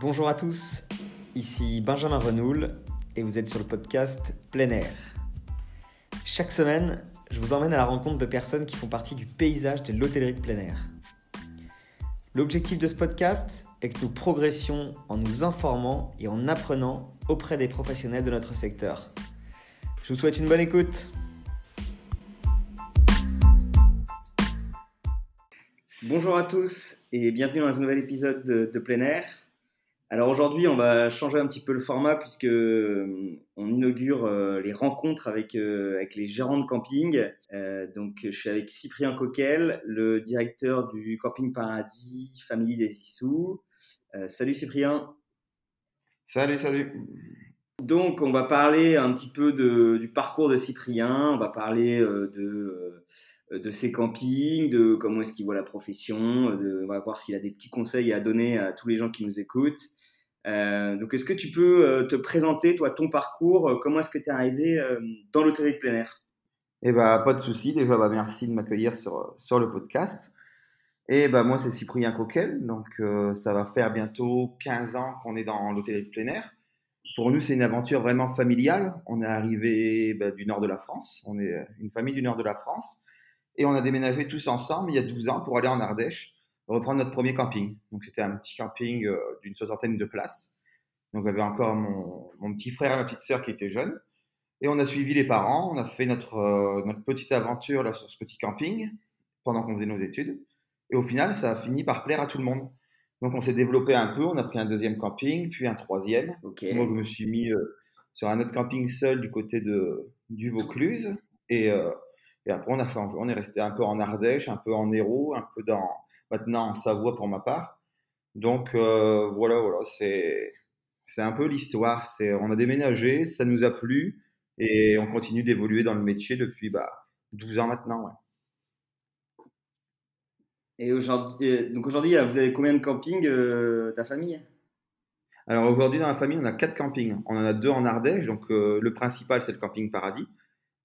Bonjour à tous, ici Benjamin Renoul et vous êtes sur le podcast Plein Air. Chaque semaine, je vous emmène à la rencontre de personnes qui font partie du paysage de l'hôtellerie de plein air. L'objectif de ce podcast est que nous progressions en nous informant et en apprenant auprès des professionnels de notre secteur. Je vous souhaite une bonne écoute. Bonjour à tous et bienvenue dans un nouvel épisode de, de plein air. Alors aujourd'hui, on va changer un petit peu le format puisque euh, on inaugure euh, les rencontres avec, euh, avec les gérants de camping. donc je suis avec Cyprien Coquel, le directeur du Camping Paradis Family des Issous. salut Cyprien. Salut, salut. Donc on va parler un petit peu de, du parcours de Cyprien, on va parler de de ses campings, de comment est-ce qu'il voit la profession, de, on va voir s'il a des petits conseils à donner à tous les gens qui nous écoutent. Euh, donc, est-ce que tu peux euh, te présenter, toi, ton parcours euh, Comment est-ce que tu es arrivé dans l'hôtellerie de plein air? Eh ben, pas de souci. Déjà, bah, merci de m'accueillir sur, sur le podcast. Et bah, moi, c'est Cyprien Coquel. Donc, ça va faire bientôt 15 ans qu'on est dans l'hôtellerie de plein air. Pour nous, c'est une aventure vraiment familiale. On est arrivé bah, du nord de la France. On est une famille du nord de la France. Et on a déménagé tous ensemble il y a 12 ans pour aller en Ardèche reprendre notre premier camping. Donc c'était un petit camping euh, d'une soixantaine de places. Donc j'avais encore mon, mon, petit frère et ma petite sœur qui étaient jeunes. Et on a suivi les parents, on a fait notre, euh, notre petite aventure là, sur ce petit camping pendant qu'on faisait nos études. Et au final, ça a fini par plaire à tout le monde. Donc on s'est développé un peu, on a pris un deuxième camping, puis un troisième. Moi, je me suis mis euh, sur un autre camping seul du côté de, du Vaucluse. Et, et après, on a changé. On est resté un peu en Ardèche, un peu en Hérault, un peu dans, maintenant en Savoie pour ma part. Donc euh, voilà, voilà, c'est c'est un peu l'histoire. C'est on a déménagé, ça nous a plu et on continue d'évoluer dans le métier depuis bah, 12 ans maintenant. Et aujourd'hui, euh, donc aujourd'hui, vous avez combien de campings, euh, ta famille? Alors aujourd'hui, dans la famille, on a quatre campings. On en a deux en Ardèche. Donc le principal, c'est le camping Paradis,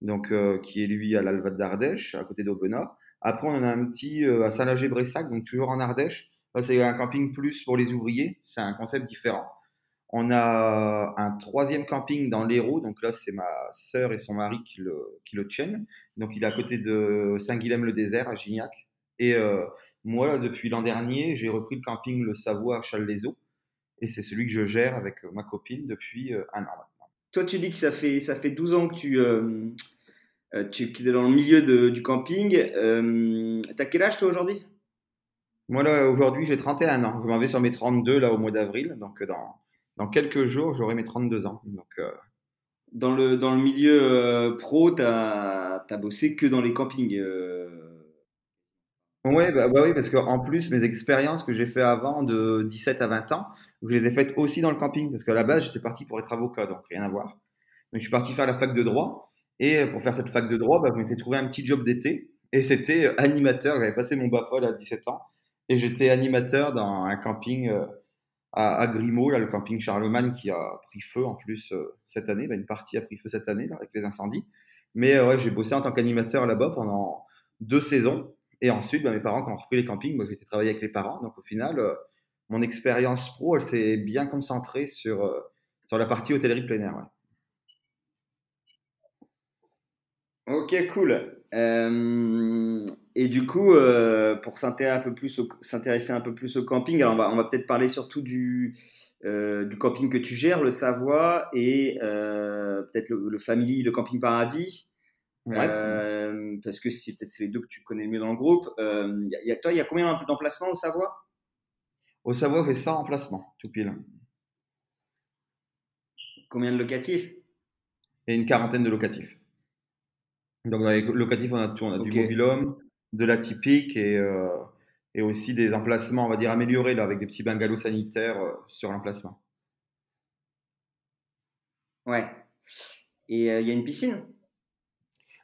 donc qui est lui à l'Alvat d'Ardèche, à côté d'Aubenas. Après, on en a un petit euh, à Saint-Lager-Bressac, donc toujours en Ardèche. C'est un camping plus pour les ouvriers, c'est un concept différent. On a un troisième camping dans l'Hérault, donc là c'est ma sœur et son mari qui le, qui le tiennent. Donc il est à côté de Saint-Guilhem-le-Désert à Gignac. Et euh, moi, depuis l'an dernier, j'ai repris le camping Le Savoie à Châles-les-Eaux. Et c'est celui que je gère avec ma copine depuis euh, un an. Toi, tu dis que ça fait, ça fait 12 ans que tu, euh, tu es dans le milieu du camping. Euh, T'as quel âge toi aujourd'hui? Moi là aujourd'hui j'ai 31 ans. Je m'en vais sur mes 32 là au mois d'avril. Donc dans, dans quelques jours j'aurai mes 32 ans. Donc, euh, dans, le, dans le milieu euh, pro, tu as, bossé que dans les campings Ouais, bah, bah, oui, parce qu'en plus, mes expériences que j'ai fait avant de 17 à 20 ans, je les ai faites aussi dans le camping, parce qu'à la base, j'étais parti pour être avocat, donc rien à voir. Donc, je suis parti faire la fac de droit, et pour faire cette fac de droit, bah, je m'étais trouvé un petit job d'été. Et c'était euh, animateur. J'avais passé mon BAFOL à 17 ans. Et j'étais animateur dans un camping euh, à, Grimaud, là, le camping Charlemagne qui a pris feu en plus euh, cette année. Bah, une partie a pris feu cette année avec les incendies. Mais ouais, j'ai bossé en tant qu'animateur là-bas pendant deux saisons. Et ensuite, bah, mes parents, quand ont repris les campings, moi, j'étais travaillé avec les parents. Donc au final, mon expérience pro, elle s'est bien concentrée sur, sur la partie hôtellerie plein air. Ok, cool. Euh, et du coup, euh, pour s'intéresser un, peu plus au, camping, on va, on va peut-être parler surtout du, euh, du camping que tu gères, le Savoie, et peut-être le, Family, le Camping Paradis. Parce que c'est peut-être les deux que tu connais mieux dans le groupe. Y a, toi, il y a combien d'emplacements au Savoie? Au Savoie, j'ai 100 emplacements, tout pile. Combien de locatifs? Et une quarantaine de locatifs. Donc dans les locatifs, on a tout. On a du mobilhome, de la typique et, euh, et aussi des emplacements, on va dire, améliorés là, avec des petits bungalows sanitaires euh, sur l'emplacement. Ouais. Et euh, il y a une piscine?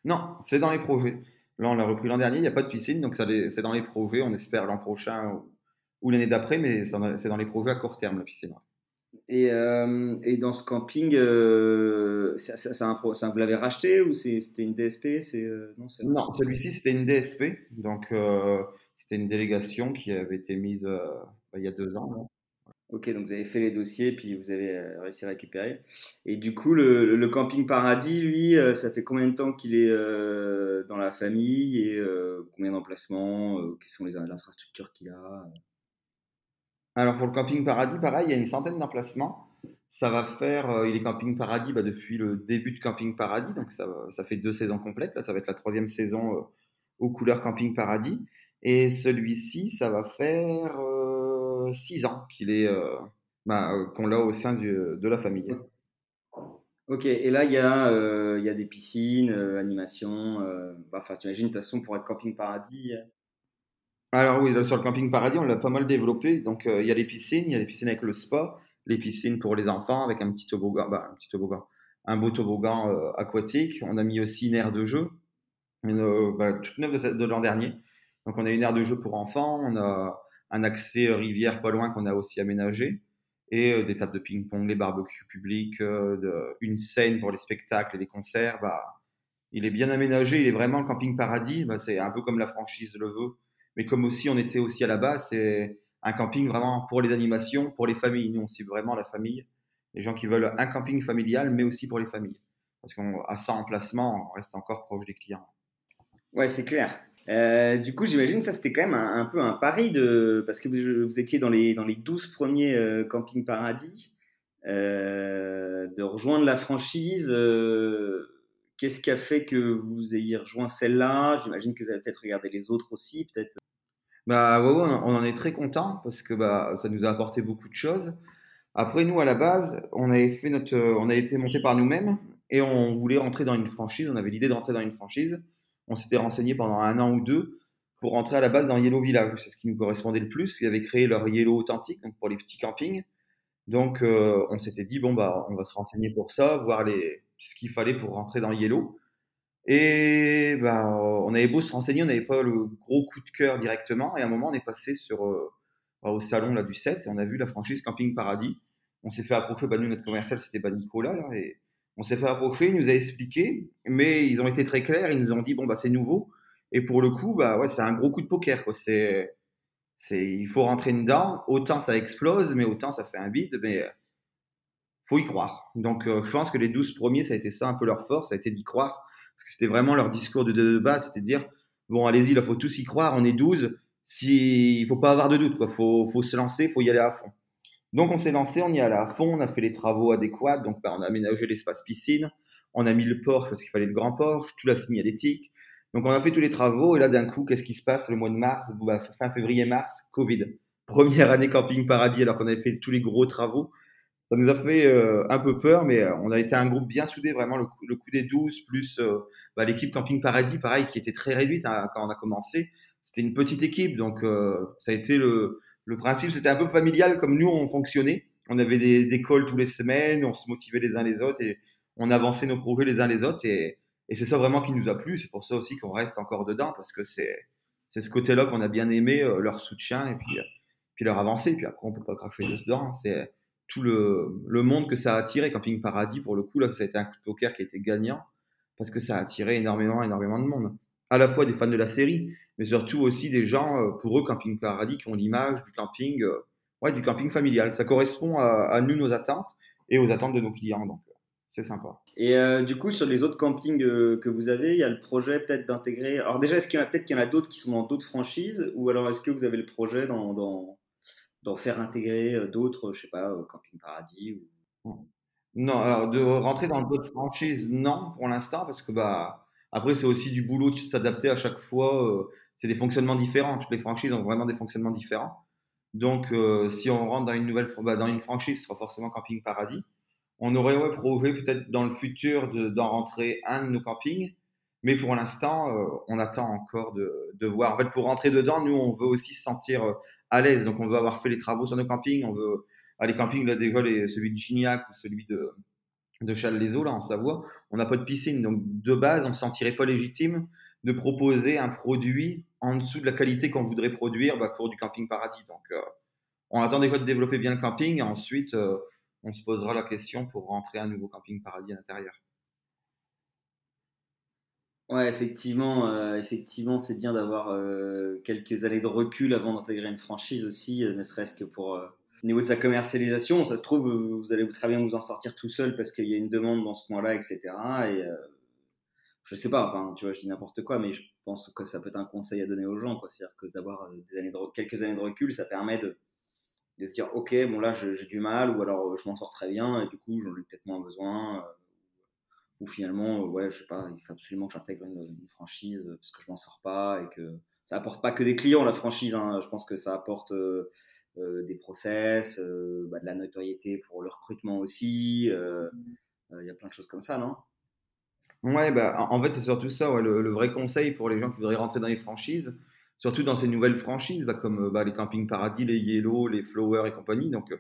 Non, c'est dans les projets. Là, on l'a repris l'an dernier, il n'y a pas de piscine, donc c'est dans les projets. On espère l'an prochain ou, l'année d'après, mais c'est dans les projets à court terme, la piscine. Et, euh, et, dans ce camping, euh, ça, ça, vous l'avez racheté ou c'était une DSP euh, Non, non celui-ci c'était une DSP. Donc c'était une délégation qui avait été mise bah, il y a deux ans. Ok, donc vous avez fait les dossiers, puis vous avez euh, réussi à récupérer. Et du coup, le, camping paradis, lui, euh, ça fait combien de temps qu'il est euh, dans la famille et combien d'emplacements Quelles sont les infrastructures qu'il a Alors pour le camping paradis, pareil, il y a une centaine d'emplacements. Ça va faire, il est camping paradis bah, depuis le début de camping paradis, donc ça, ça fait deux saisons complètes. Là, ça va être la troisième saison aux couleurs camping paradis. Et celui-ci, ça va faire 6 ans qu'il est, euh, bah, euh, qu'on l'a au sein de la famille. Ok, et là, il y, a, euh, il y a des piscines, animations. Bah, enfin, tu imagines, de toute façon, pour être camping paradis. Alors, oui, sur le camping paradis, on l'a pas mal développé. Donc, il y a les piscines, il y a les piscines avec le spa, les piscines pour les enfants avec un petit toboggan, bah, un petit toboggan, un beau toboggan aquatique. On a mis aussi une aire de jeu, une, bah, toute neuve de, de l'an dernier. Donc, on a une aire de jeu pour enfants, on a un accès euh, rivière pas loin qu'on a aussi aménagé, et euh, des tables de ping-pong, les barbecues publics, euh, une scène pour les spectacles et les concerts. Bah, il est bien aménagé, il est vraiment le camping paradis. Bah, c'est un peu comme la franchise le veut, mais comme aussi on était aussi à la base, c'est un camping vraiment pour les animations, pour les familles. Nous, on cible vraiment la famille, les gens qui veulent un camping familial, mais aussi pour les familles. Parce qu'à 100 emplacements, on reste encore proche des clients. Ouais, c'est clair. Euh, du coup, j'imagine que ça c'était quand même un, peu un pari de parce que vous, étiez dans les dans les 12 premiers euh, camping paradis euh, de rejoindre la franchise. Qu'est-ce qui a fait que vous ayez rejoint celle-là? J'imagine que vous avez peut-être regardé les autres aussi, peut-être. Bah on en est très content parce que bah ça nous a apporté beaucoup de choses. Après nous à la base, on avait fait notre, on a été monté par nous-mêmes et on voulait rentrer dans une franchise. On avait l'idée de rentrer dans une franchise on s'était renseigné pendant un an ou deux pour rentrer à la base dans Yellow Village. C'est ce qui nous correspondait le plus. Ils avaient créé leur Yellow authentique pour les petits campings. Donc, euh, on s'était dit, bon, bah, on va se renseigner pour ça, voir les, ce qu'il fallait pour rentrer dans Yellow. Et bah, on avait beau se renseigner, on n'avait pas le gros coup de cœur directement. Et à un moment, on est passé sur, euh, bah, au salon là, du 7 et on a vu la franchise Camping Paradis. On s'est fait approcher, bah, nous, notre commercial, c'était bah, Nicolas, là, et on s'est fait approcher, il nous a expliqué, mais ils ont été très clairs, ils nous ont dit bon bah c'est nouveau et pour le coup bah ouais c'est un gros coup de poker. C'est c'est il faut rentrer dedans, autant ça explose, mais autant ça fait un bide, mais faut y croire. Donc euh, je pense que les 12 premiers ça a été ça un peu leur force, ça a été d'y croire parce que c'était vraiment leur discours de, de base, c'était de dire bon allez-y, il faut tous y croire, on est 12, si il faut pas avoir de doute quoi, faut faut se lancer, faut y aller à fond. Donc on s'est lancé, on y allé à fond, on a fait les travaux adéquats, donc bah, on a aménagé l'espace piscine, on a mis le porche parce qu'il fallait le grand porche, tout la signalétique. Donc on a fait tous les travaux et là d'un coup, qu'est-ce qui se passe le mois de mars, bah, fin février-mars, Covid. Première année camping paradis alors qu'on avait fait tous les gros travaux. Ça nous a fait euh, un peu peur, mais euh, on a été un groupe bien soudé, vraiment le coup, des 12, plus euh, bah, l'équipe Camping Paradis, pareil, qui était très réduite hein, quand on a commencé. C'était une petite équipe, donc ça a été le, le principe, c'était un peu familial comme nous, on fonctionnait. On avait des, des calls tous les semaines, on se motivait les uns les autres et on avançait nos projets les uns les autres. Et, et c'est ça vraiment qui nous a plu. C'est pour ça aussi qu'on reste encore dedans parce que c'est, ce côté-là qu'on a bien aimé, euh, leur soutien et puis, euh, puis leur avancée. Puis après, on peut pas cracher dedans. C'est tout le, le monde que ça a attiré. Camping Paradis, pour le coup, là, ça a été un coup de poker qui a été gagnant parce que ça a attiré énormément, énormément de monde. À la fois des fans de la série, mais surtout aussi des gens, euh, pour eux, Camping Paradis, qui ont l'image du camping, euh, ouais, du camping familial. Ça correspond à, nous, nos attentes, et aux attentes de nos clients. Donc, euh, c'est sympa. Et du coup, sur les autres campings que vous avez, il y a le projet peut-être d'intégrer. Alors déjà, est-ce qu'il y en a peut-être qu'il y en a d'autres qui sont dans d'autres franchises, ou alors est-ce que vous avez le projet d'en, d'en, faire intégrer d'autres, je sais pas, Camping Paradis ou... Non, alors de rentrer dans d'autres franchises, non, pour l'instant, parce que bah après c'est aussi du boulot de s'adapter à chaque fois c'est des fonctionnements différents. Toutes les franchises ont vraiment des fonctionnements différents. Donc, euh, si on rentre dans une nouvelle bah, dans une franchise, ce sera forcément Camping Paradis. On aurait ouais, projet peut-être dans le futur d'en rentrer un de nos campings, mais pour l'instant, euh, on attend encore de, de, voir. En fait, pour rentrer dedans, nous, on veut aussi se sentir euh, à l'aise. Donc, on veut avoir fait les travaux sur nos campings. On veut aller les campings, là, déjà, celui de Gignac ou celui de, de Châles-les-Eaux, là, en Savoie, on n'a pas de piscine. Donc, de base, on ne se sentirait pas légitime de proposer un produit en dessous de la qualité qu'on voudrait produire bah, pour du camping paradis. Donc, euh, on attend des fois de développer bien le camping et ensuite, euh, on se posera la question pour rentrer un nouveau camping paradis à l'intérieur. Ouais, effectivement, euh, effectivement, c'est bien d'avoir quelques années de recul avant d'intégrer une franchise aussi, ne serait-ce que pour Au niveau de sa commercialisation, ça se trouve, vous allez très bien vous en sortir tout seul parce qu'il y a une demande dans ce coin-là, etc. Et je sais pas, enfin, tu vois, je dis n'importe quoi, mais je pense que ça peut être un conseil à donner aux gens, quoi. C'est-à-dire que d'avoir de, quelques années de recul, ça permet de, se dire, ok, bon là, j'ai du mal, ou alors je m'en sors très bien, et du coup, j'en ai peut-être moins besoin ou finalement, euh, ouais, je sais pas, il faut absolument que j'intègre une, franchise euh, parce que je m'en sors pas et que ça apporte pas que des clients la franchise. Hein. Je pense que ça apporte euh, des process, bah, de la notoriété pour le recrutement aussi. Il y a plein de choses comme ça, non? Ouais, bah, en fait, c'est surtout ça. Ouais, le, vrai conseil pour les gens qui voudraient rentrer dans les franchises, surtout dans ces nouvelles franchises, bah, comme bah, les campings paradis, les yellow, les flower et compagnie. Donc,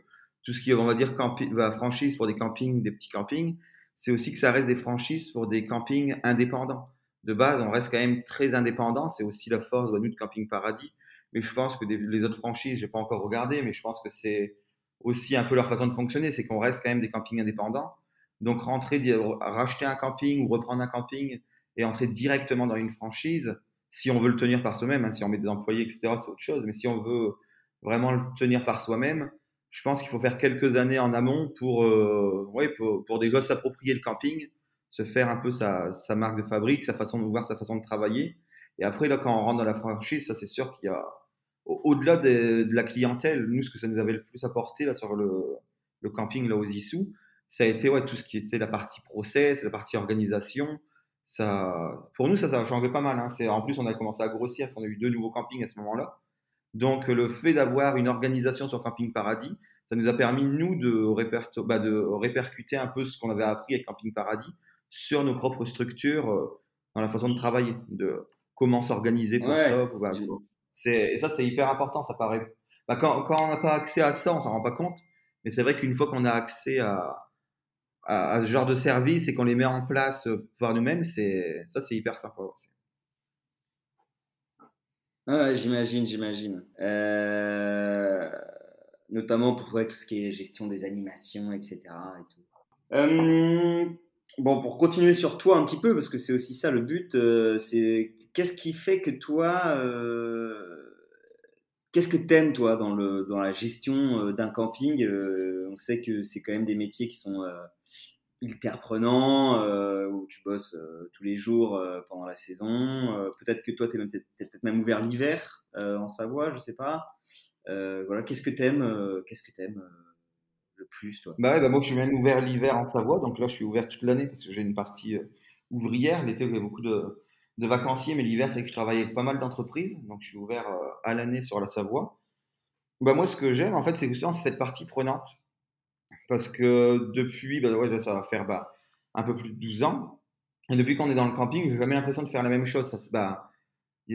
tout ce qui est, on va dire, bah, franchise pour des campings, des petits campings c'est aussi que ça reste des franchises pour des campings indépendants. De base, on reste quand même très indépendant. C'est aussi la force de nous de Camping Paradis. Mais je pense que les autres franchises, je n'ai pas encore regardé, mais je pense que c'est aussi un peu leur façon de fonctionner. C'est qu'on reste quand même des campings indépendants. Donc, rentrer, racheter un camping ou reprendre un camping et entrer directement dans une franchise, si on veut le tenir par soi-même, hein, si on met des employés, etc., c'est autre chose. Mais si on veut vraiment le tenir par soi-même, je pense qu'il faut faire quelques années en amont pour, euh, pour, des gosses s'approprier le camping, se faire un peu sa, sa, marque de fabrique, sa façon de voir, sa façon de travailler. Et après, là, quand on rentre dans la franchise, ça, c'est sûr qu'il y a, au-delà de, de, la clientèle, nous, ce que ça nous avait le plus apporté là, sur le, le camping là, aux Issous, ça a été ouais, tout ce qui était la partie process, la partie organisation. Ça, pour nous, ça, ça a changé pas mal. Hein. En plus, on a commencé à grossir parce qu'on a eu deux nouveaux campings à ce moment-là. Donc, le fait d'avoir une organisation sur Camping Paradis, ça nous a permis, nous, de, bah, de répercuter un peu ce qu'on avait appris avec Camping Paradis sur nos propres structures, euh, dans la façon de travailler, de comment s'organiser pour ça. Bah, et ça, c'est hyper important. Ça paraît. Bah, quand, on n'a pas accès à ça, on s'en rend pas compte. Mais c'est vrai qu'une fois qu'on a accès à, ce genre de service et qu'on les met en place euh, par nous-mêmes, ça, c'est hyper sympa aussi. Ah, j'imagine, j'imagine. Euh, notamment pour tout ce qui est gestion des animations, etc. Euh, bon, pour continuer sur toi un petit peu, parce que c'est aussi ça le but, euh, c'est qu'est-ce qui fait que toi, qu'est-ce que t'aimes toi dans, le, dans la gestion d'un camping On sait que c'est quand même des métiers qui sont hyper prenant, euh, où tu bosses euh, tous les jours euh, pendant la saison. peut-être que toi, tu es, peut-être même ouvert l'hiver en Savoie, je sais pas. voilà, qu'est-ce que tu aimes, qu'est-ce que aimes le plus, toi bah, ouais, bah moi, je suis même ouvert l'hiver en Savoie, donc là, je suis ouvert toute l'année parce que j'ai une partie ouvrière. L'été, j'ai beaucoup de, vacanciers, mais l'hiver, c'est que je travaille avec pas mal d'entreprises, donc je suis ouvert à l'année sur la Savoie. Bah, moi, ce que j'aime, en fait, c'est justement cette partie prenante parce que depuis, bah ouais, ça va faire bah, un peu plus de 12 ans. Et depuis qu'on est dans le camping, j'ai jamais l'impression de faire la même chose. Ça, bah,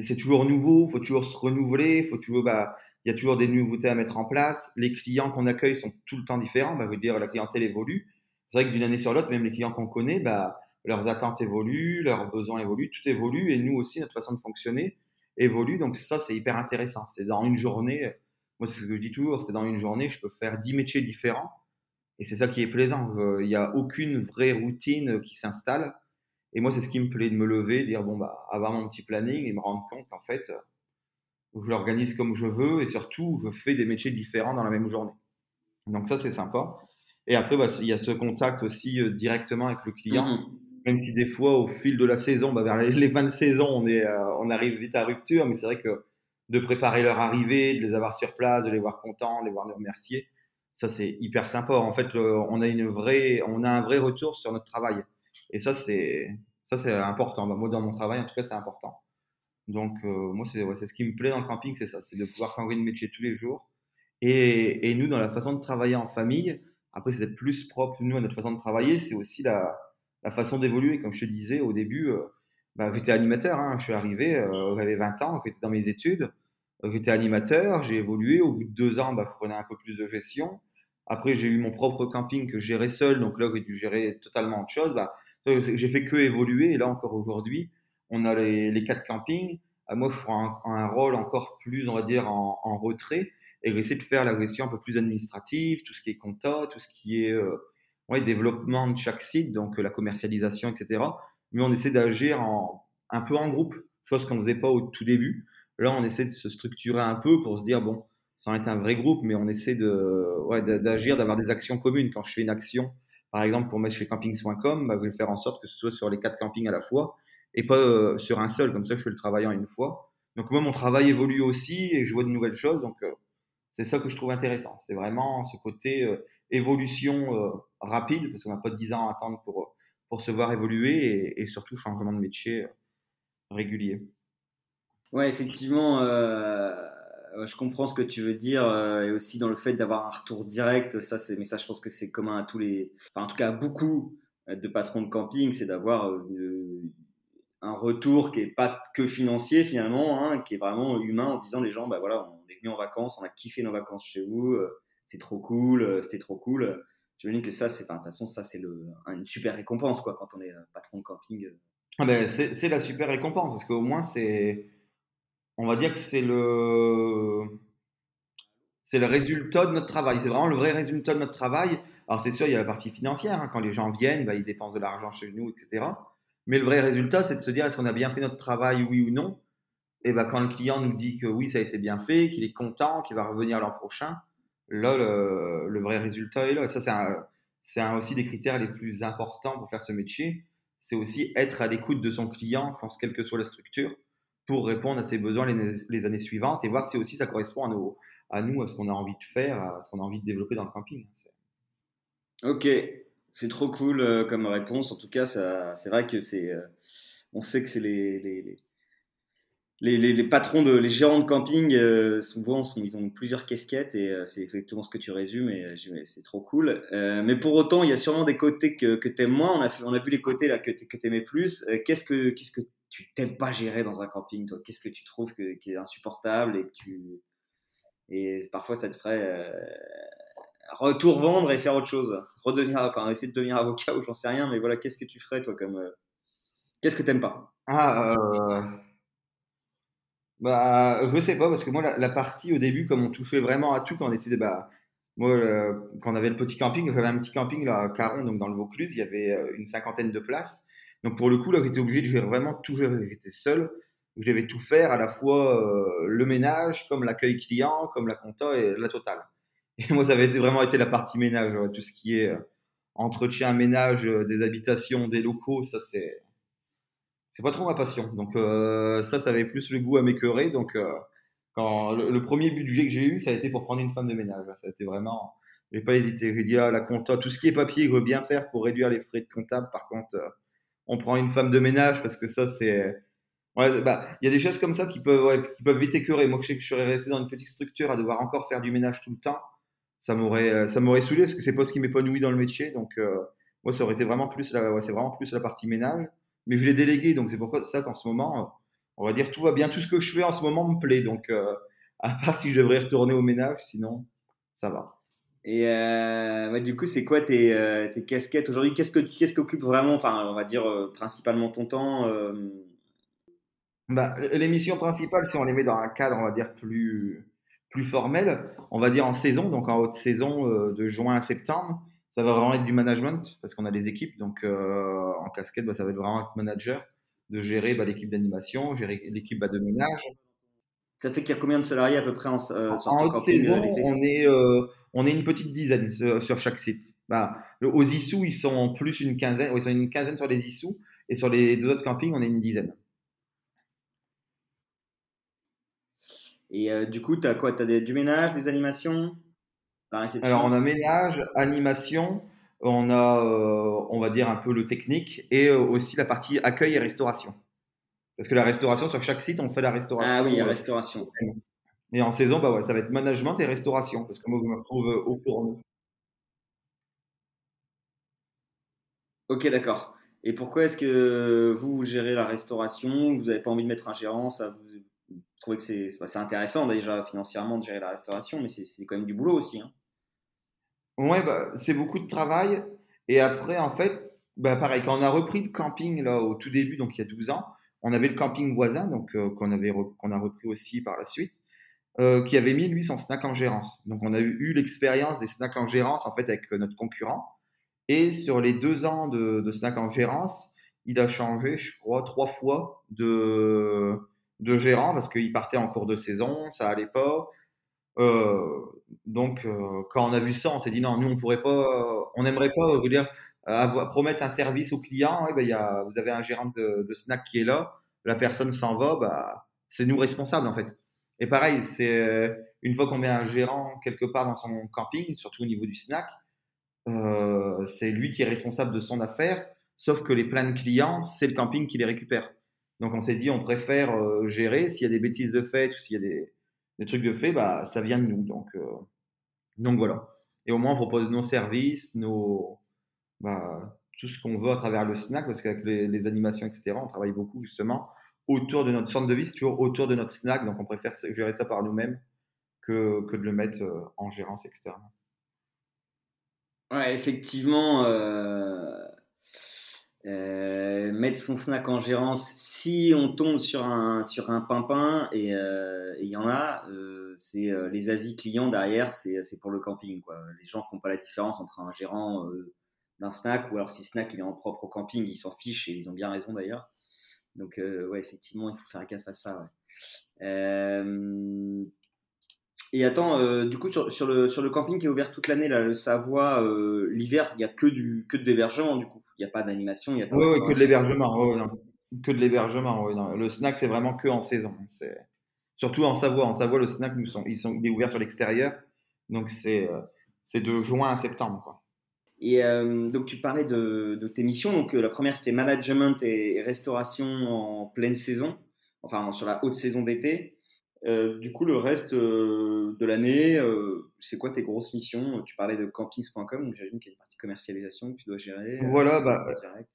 c'est toujours nouveau, il faut toujours se renouveler, faut toujours, bah, il y a toujours des nouveautés à mettre en place. Les clients qu'on accueille sont tout le temps différents. Bah, veut dire la clientèle évolue. C'est vrai que d'une année sur l'autre, même les clients qu'on connaît, bah, leurs attentes évoluent, leurs besoins évoluent, tout évolue. Et nous aussi, notre façon de fonctionner évolue. Donc ça, c'est hyper intéressant. C'est dans une journée, moi c'est ce que je dis toujours, c'est dans une journée, je peux faire 10 métiers différents et c'est ça qui est plaisant. Il n'y a aucune vraie routine qui s'installe. Et moi, c'est ce qui me plaît de me lever, dire bon, bah, avoir mon petit planning et me rendre compte qu'en fait, je l'organise comme je veux et surtout, je fais des métiers différents dans la même journée. Donc, ça, c'est sympa. Et après, bah, il y a ce contact aussi euh, directement avec le client. Mmh même si des fois, au fil de la saison, bah, vers les, fins de saison, on, est, euh, on arrive vite à rupture. Mais c'est vrai que de préparer leur arrivée, de les avoir sur place, de les voir contents, de les voir les remercier, ça, c'est hyper sympa. En fait, euh, on a une vraie, on a un vrai retour sur notre travail. Et ça, c'est, ça, c'est important. Bah, moi, dans mon travail, en tout cas, c'est important. Donc, euh, moi, c'est, c'est ce qui me plaît dans le camping, c'est ça, c'est de pouvoir changer de métier tous les jours. Et, et, nous, dans la façon de travailler en famille, après, c'est plus propre, nous, à notre façon de travailler, c'est aussi la, la façon d'évoluer. Comme je te disais au début, euh, bah, j'étais animateur, hein. je suis arrivé, j'avais 20 ans, j'étais dans mes études, j'étais animateur, j'ai évolué. Au bout de deux ans, bah, je prenais un peu plus de gestion. Après, j'ai eu mon propre camping que je gérais seul, donc là, j'ai dû gérer totalement autre chose. Bah, j'ai fait que évoluer, et là encore aujourd'hui, on a les, quatre campings. Ah, moi, je prends un, rôle encore plus, on va dire, en, retrait, et j'essaie de faire la gestion un peu plus administrative, tout ce qui est compta, tout ce qui est euh, ouais, développement de chaque site, donc euh, la commercialisation, etc. Mais on essaie d'agir en, un peu en groupe, chose qu'on ne faisait pas au tout début. Là, on essaie de se structurer un peu pour se dire, bon, sans être un vrai groupe, mais on essaie de, ouais, d'agir, d'avoir des actions communes. Quand je fais une action, par exemple, pour mettre chez campings.com, bah, je vais faire en sorte que ce soit sur les quatre campings à la fois et pas euh, sur un seul. Comme ça, je fais le travail en une fois. Donc, moi, mon travail évolue aussi et je vois de nouvelles choses. Donc, euh, c'est ça que je trouve intéressant. C'est vraiment ce côté euh, évolution rapide, parce qu'on n'a pas 10 ans à attendre pour, pour se voir évoluer et, surtout changement de métier régulier. Ouais, effectivement, je comprends ce que tu veux dire et aussi dans le fait d'avoir un retour direct. Ça, c'est, mais ça, je pense que c'est commun à tous les, enfin, en tout cas, à beaucoup de patrons de camping, c'est d'avoir un retour qui est pas que financier finalement, hein, qui est vraiment humain en disant les gens, bah voilà, on est venu en vacances, on a kiffé nos vacances chez vous, c'est trop cool, c'était trop cool. J'imagine que ça, c'est, de toute façon, ça, c'est une super récompense, quoi, quand on est patron de camping. Ah ben, c'est, la super récompense, parce qu'au moins, c'est, on va dire que c'est le, c'est le résultat de notre travail. C'est vraiment le vrai résultat de notre travail. Alors, c'est sûr, il y a la partie financière. Hein. Quand les gens viennent, bah, ils dépensent de l'argent chez nous, etc. Mais le vrai résultat, c'est de se dire est-ce qu'on a bien fait notre travail, oui ou non? Et ben, quand le client nous dit que oui, ça a été bien fait, qu'il est content, qu'il va revenir l'an prochain, là, le, vrai résultat est là. ça, c'est, aussi des critères les plus importants pour faire ce métier. C'est aussi être à l'écoute de son client, je quelle que soit la structure pour répondre à ses besoins les, années suivantes et voir si aussi ça correspond à, nos, à nous, à ce qu'on a envie de faire, à ce qu'on a envie de développer dans le camping. Ok, c'est trop cool euh, comme réponse. En tout cas, c'est vrai que c'est, euh, on sait que c'est les, les, les, les, patrons, de, les gérants de camping, euh, souvent, ils ont plusieurs casquettes et c'est effectivement ce que tu résumes et c'est trop cool. mais pour autant, il y a sûrement des côtés que, que tu aimes moins. On a, on a vu les côtés là, que, tu aimais plus. qu'est-ce que, qu'est-ce que tu t'aimes pas gérer dans un camping, toi? Qu'est-ce que tu trouves qui est insupportable et que tu et parfois ça te ferait euh, retour vendre et faire autre chose, redevenir, enfin essayer de devenir avocat ou j'en sais rien, mais voilà, qu'est-ce que tu ferais toi comme euh, qu'est-ce que t'aimes pas? Ah, euh... bah je sais pas parce que moi la, partie au début comme on touchait vraiment à tout quand on était bah moi quand on avait le petit camping, j'avais un petit camping là à Caron donc dans le Vaucluse, il y avait euh, une cinquantaine de places donc pour le coup, là, j'étais obligé de gérer vraiment tout gérer. J'étais seul. Je devais tout faire, à la fois euh, le ménage, comme l'accueil client, comme la compta et la totale. Et moi, ça avait vraiment été la partie ménage, tout ce qui est euh, entretien, ménage euh, des habitations, des locaux, ça c'est c'est pas trop ma passion. Donc ça, ça avait plus le goût à m'écœurer. Donc quand le, premier budget que j'ai eu, ça a été pour prendre une femme de ménage. Ça a été vraiment, j'ai pas hésité. J'ai dit ah la compta, tout ce qui est papier, je veux bien faire pour réduire les frais de comptable. Par contre on prend une femme de ménage parce que ça, c'est. bah, il y a des choses comme ça qui peuvent, qui peuvent vite écœurer. Moi, je sais que je serais resté dans une petite structure à devoir encore faire du ménage tout le temps. Ça m'aurait, euh, ça m'aurait saoulé parce que c'est pas ce qui m'épanouit dans le métier. Donc, euh, moi, ça aurait été vraiment plus la, c'est vraiment plus la partie ménage. Mais je l'ai délégué, donc c'est pourquoi ça qu'en ce moment, on va dire tout va bien. Tout ce que je fais en ce moment me plaît. Donc, euh, à part si je devrais retourner au ménage, sinon, ça va. Et euh, du coup, c'est quoi tes, euh, tes casquettes aujourd'hui? Qu'est-ce que qu'est-ce qu'occupe vraiment, enfin, on va dire euh, principalement ton temps bah, Les missions principales, si on les met dans un cadre, on va dire plus plus formel, on va dire en saison, donc en haute saison de juin à septembre, ça va vraiment être du management parce qu'on a des équipes, donc en casquette, bah, ça va être vraiment être manager, de gérer bah, l'équipe d'animation, gérer l'équipe bah, de ménage. Ça fait qu'il y a combien de salariés à peu près en, en haute saison On est on est une petite dizaine sur, chaque site. Bah, aux Issous, ils sont plus une quinzaine, ils sont une quinzaine sur les Issous, et sur les deux autres campings, on est une dizaine. Et euh, du coup, tu as quoi? Tu as du ménage, des animations? Alors, on a ménage, animation, on a, euh, on va dire, un peu le technique, et euh, aussi la partie accueil et restauration. Parce que la restauration, sur chaque site, on fait la restauration. Ah oui, la restauration. Et en saison, bah ouais, ça va être management et restauration, parce que moi, je me retrouve au fourneau. Ok, d'accord. Et pourquoi est-ce que vous, vous gérez la restauration? Vous n'avez pas envie de mettre un gérant? Ça, Vous trouvez que c'est bah, intéressant déjà financièrement de gérer la restauration, mais c'est quand même du boulot aussi. Hein. Ouais, bah, c'est beaucoup de travail. Et après, en fait, bah, pareil, quand on a repris le camping là, au tout début, donc il y a 12 ans, on avait le camping voisin, donc euh, qu'on qu'on a repris aussi par la suite. Euh, qui avait mis lui son snack en gérance. Donc on a eu, l'expérience des snacks en gérance en fait avec euh, notre concurrent. Et sur les deux ans de snack en gérance, il a changé, je crois, trois fois de, de gérant parce qu'il partait en cours de saison, ça allait pas. donc, quand on a vu ça, on s'est dit non, nous, on pourrait pas, on n'aimerait pas, vous dire, promettre un service au client. ben, y a, vous avez un gérant de, de snack qui est là, la personne s'en va, bah, c'est nous responsables en fait. Et pareil, c'est une fois qu'on met un gérant quelque part dans son camping, surtout au niveau du snack, euh, c'est lui qui est responsable de son affaire, sauf que les plans de clients, c'est le camping qui les récupère. Donc on s'est dit, on préfère euh, gérer, s'il y a des bêtises de fait ou s'il y a des, trucs de fait, bah, ça vient de nous. Donc, euh, donc voilà. Et au moins, on propose nos services, nos, bah, tout ce qu'on veut à travers le snack, parce qu'avec les, animations, etc., on travaille beaucoup justement autour de notre centre de vie, c'est toujours autour de notre snack, donc on préfère gérer ça par nous-mêmes que, de le mettre en gérance externe. Ouais, effectivement, euh, euh, mettre son snack en gérance, si on tombe sur un, sur un pimpin, et euh, il y en a, c'est les avis clients derrière, c'est pour le camping. Quoi. Les gens font pas la différence entre un gérant d'un snack ou alors si le snack il est en propre au camping, ils s'en fichent et ils ont bien raison d'ailleurs. Donc, ouais, effectivement, il faut faire gaffe à ça. Ouais. Et attends, euh, du coup, sur, sur, le, sur le camping qui est ouvert toute l'année, là, le Savoie, euh, l'hiver, il n'y a que, du, que de l'hébergement, du coup. Il n'y a pas d'animation, il n'y a pas Oui, oui, que de l'hébergement. que de l'hébergement, oui. Le snack, c'est vraiment que en saison. Surtout en Savoie. En Savoie, le snack, nous sont, ils sont, il est ouvert sur l'extérieur. Donc, c'est euh, c'est de juin à septembre. Quoi. Et donc, tu parlais de, de tes missions. Donc, la première, c'était management et restauration en pleine saison, enfin, sur la haute saison d'été. Euh, du coup, le reste euh, de l'année, euh, c'est quoi tes grosses missions? Tu parlais de campings.com, donc j'imagine qu'il y a une partie commercialisation que tu dois gérer. Voilà, bah,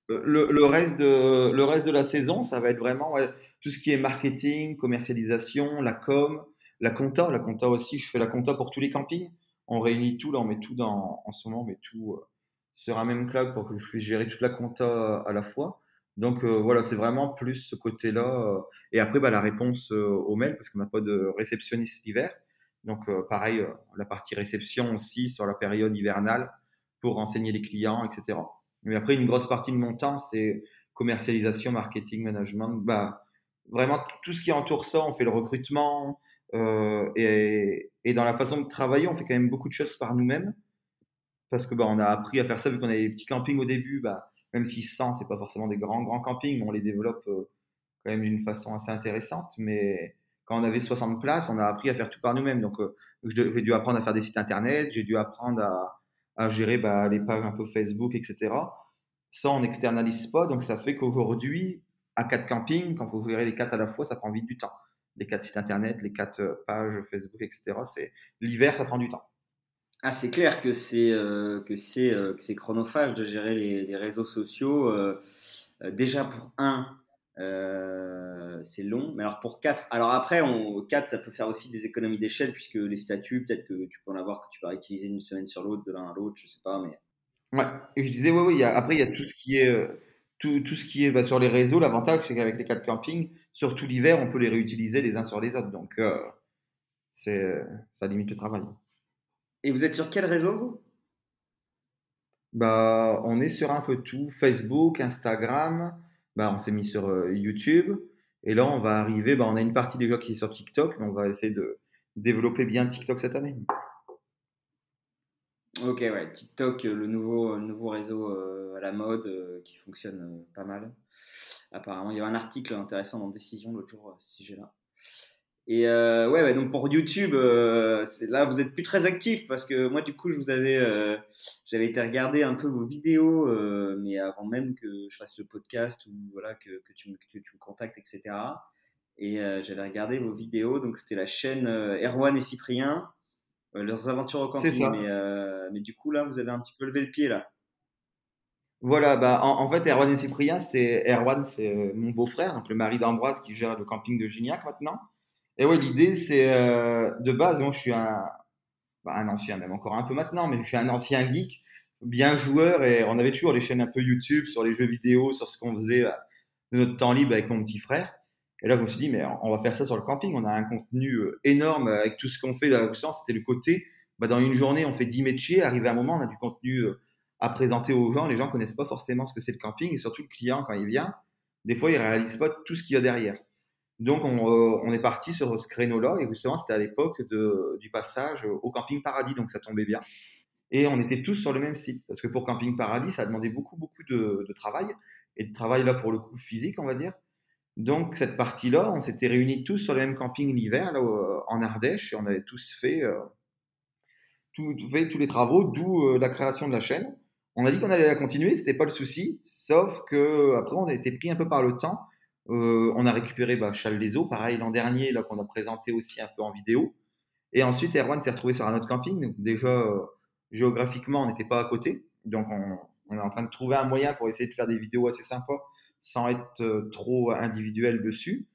le, le, reste de, le reste de la saison, ça va être vraiment tout ce qui est marketing, commercialisation, la com, la compta. La compta aussi, je fais la compta pour tous les campings. On réunit tout, là, on met tout dans, en ce moment, on met tout sur un même cloud pour que je puisse gérer toute la compta à la fois. Donc euh, voilà, c'est vraiment plus ce côté-là. Euh, et après, bah, la réponse euh, au mail, parce qu'on n'a pas de réceptionniste l'hiver. Donc pareil, la partie réception aussi sur la période hivernale pour renseigner les clients, etc. Mais après, une grosse partie de mon temps, c'est commercialisation, marketing, management. Bah, vraiment, tout ce qui entoure ça, on fait le recrutement. et, et, dans la façon de travailler, on fait quand même beaucoup de choses par nous-mêmes. Parce que bah, on a appris à faire ça, vu qu'on avait des petits campings au début. Bah, même si 100, c'est pas forcément des grands, grands campings, mais on les développe euh, quand même d'une façon assez intéressante. Mais quand on avait 60 places, on a appris à faire tout par nous-mêmes. Donc, euh, j'ai dû apprendre à faire des sites internet, j'ai dû apprendre à, gérer bah, les pages un peu Facebook, etc. Ça, on n'externalise pas. Donc, ça fait qu'aujourd'hui, à quatre campings, quand faut gérer les quatre à la fois, ça prend vite du temps. Les quatre sites internet, les quatre euh, pages Facebook, etc. C'est l'hiver, ça prend du temps. Ah, c'est clair que c'est euh, euh, que c'est chronophage de gérer les, réseaux sociaux. Euh, déjà pour un, c'est long, mais alors pour quatre, alors après on quatre, ça peut faire aussi des économies d'échelle puisque les statuts, peut-être que tu peux en avoir que tu peux utiliser d'une semaine sur l'autre, de l'un à l'autre, je sais pas, mais. Ouais. Et je disais, oui, oui. après il y a tout ce qui est tout, tout ce qui est bah, sur les réseaux. L'avantage c'est qu'avec les quatre campings, surtout l'hiver, on peut les réutiliser les uns sur les autres, donc ça limite le travail. Et vous êtes sur quel réseau, vous? Bah, On est sur un peu tout. Facebook, Instagram. Bah, on s'est mis sur euh, YouTube. Et là, on va arriver. Bah, on a une partie déjà qui est sur TikTok, mais on va essayer de développer bien TikTok cette année. Ok, ouais. TikTok, le nouveau, nouveau réseau euh, à la mode euh, qui fonctionne pas mal. Apparemment, il y avait un article intéressant dans Décision l'autre jour à ce sujet-là. Et euh, ouais, donc pour YouTube, euh, là vous êtes plus très actif parce que moi du coup je vous avais, euh, j'avais été regarder un peu vos vidéos, euh, mais avant même que je fasse le podcast ou voilà que, que, tu, me, que tu me contactes, etc. Et euh, j'avais regardé vos vidéos, donc c'était la chaîne Erwan et Cyprien, leurs aventures au camping. Mais, mais du coup là vous avez un petit peu levé le pied là. Voilà, bah en, en fait Erwan et Cyprien, c'est Erwan, c'est mon beau-frère, donc le mari d'Ambroise qui gère le camping de Gignac maintenant. Et ouais, l'idée, c'est euh, de base, moi je suis un, bah, un ancien, même encore un peu maintenant, mais je suis un ancien geek, bien joueur, et on avait toujours les chaînes un peu YouTube sur les jeux vidéo, sur ce qu'on faisait euh, de notre temps libre avec mon petit frère. Et là, je me suis dit, mais on va faire ça sur le camping. On a un contenu euh, énorme avec tout ce qu'on fait. Là, c'était le côté, bah, dans une journée, on fait 10 métiers. Arrivé à un moment, on a du contenu à présenter aux gens. Les gens connaissent pas forcément ce que c'est le camping, et surtout le client, quand il vient, des fois, il réalise pas tout ce qu'il y a derrière. Donc, on, est parti sur ce créneau-là. Et justement, c'était à l'époque du passage au Camping Paradis. Donc, ça tombait bien. Et on était tous sur le même site. Parce que pour Camping Paradis, ça demandait beaucoup, beaucoup de, travail. Et de travail, là, pour le coup, physique, on va dire. Donc, cette partie-là, on s'était réunis tous sur le même camping l'hiver, là, en Ardèche. Et on avait tous fait, euh, tout, tous les travaux, d'où euh, la création de la chaîne. On a dit qu'on allait la continuer, c'était pas le souci. Sauf que après, on a été pris un peu par le temps. Euh, on a récupéré bah, Chal des Eaux, pareil l'an dernier, là qu'on a présenté aussi un peu en vidéo. Et ensuite, Erwan s'est retrouvé sur un autre camping. Donc déjà, géographiquement, on n'était pas à côté. Donc, on, est en train de trouver un moyen pour essayer de faire des vidéos assez sympas sans être euh, trop individuel dessus.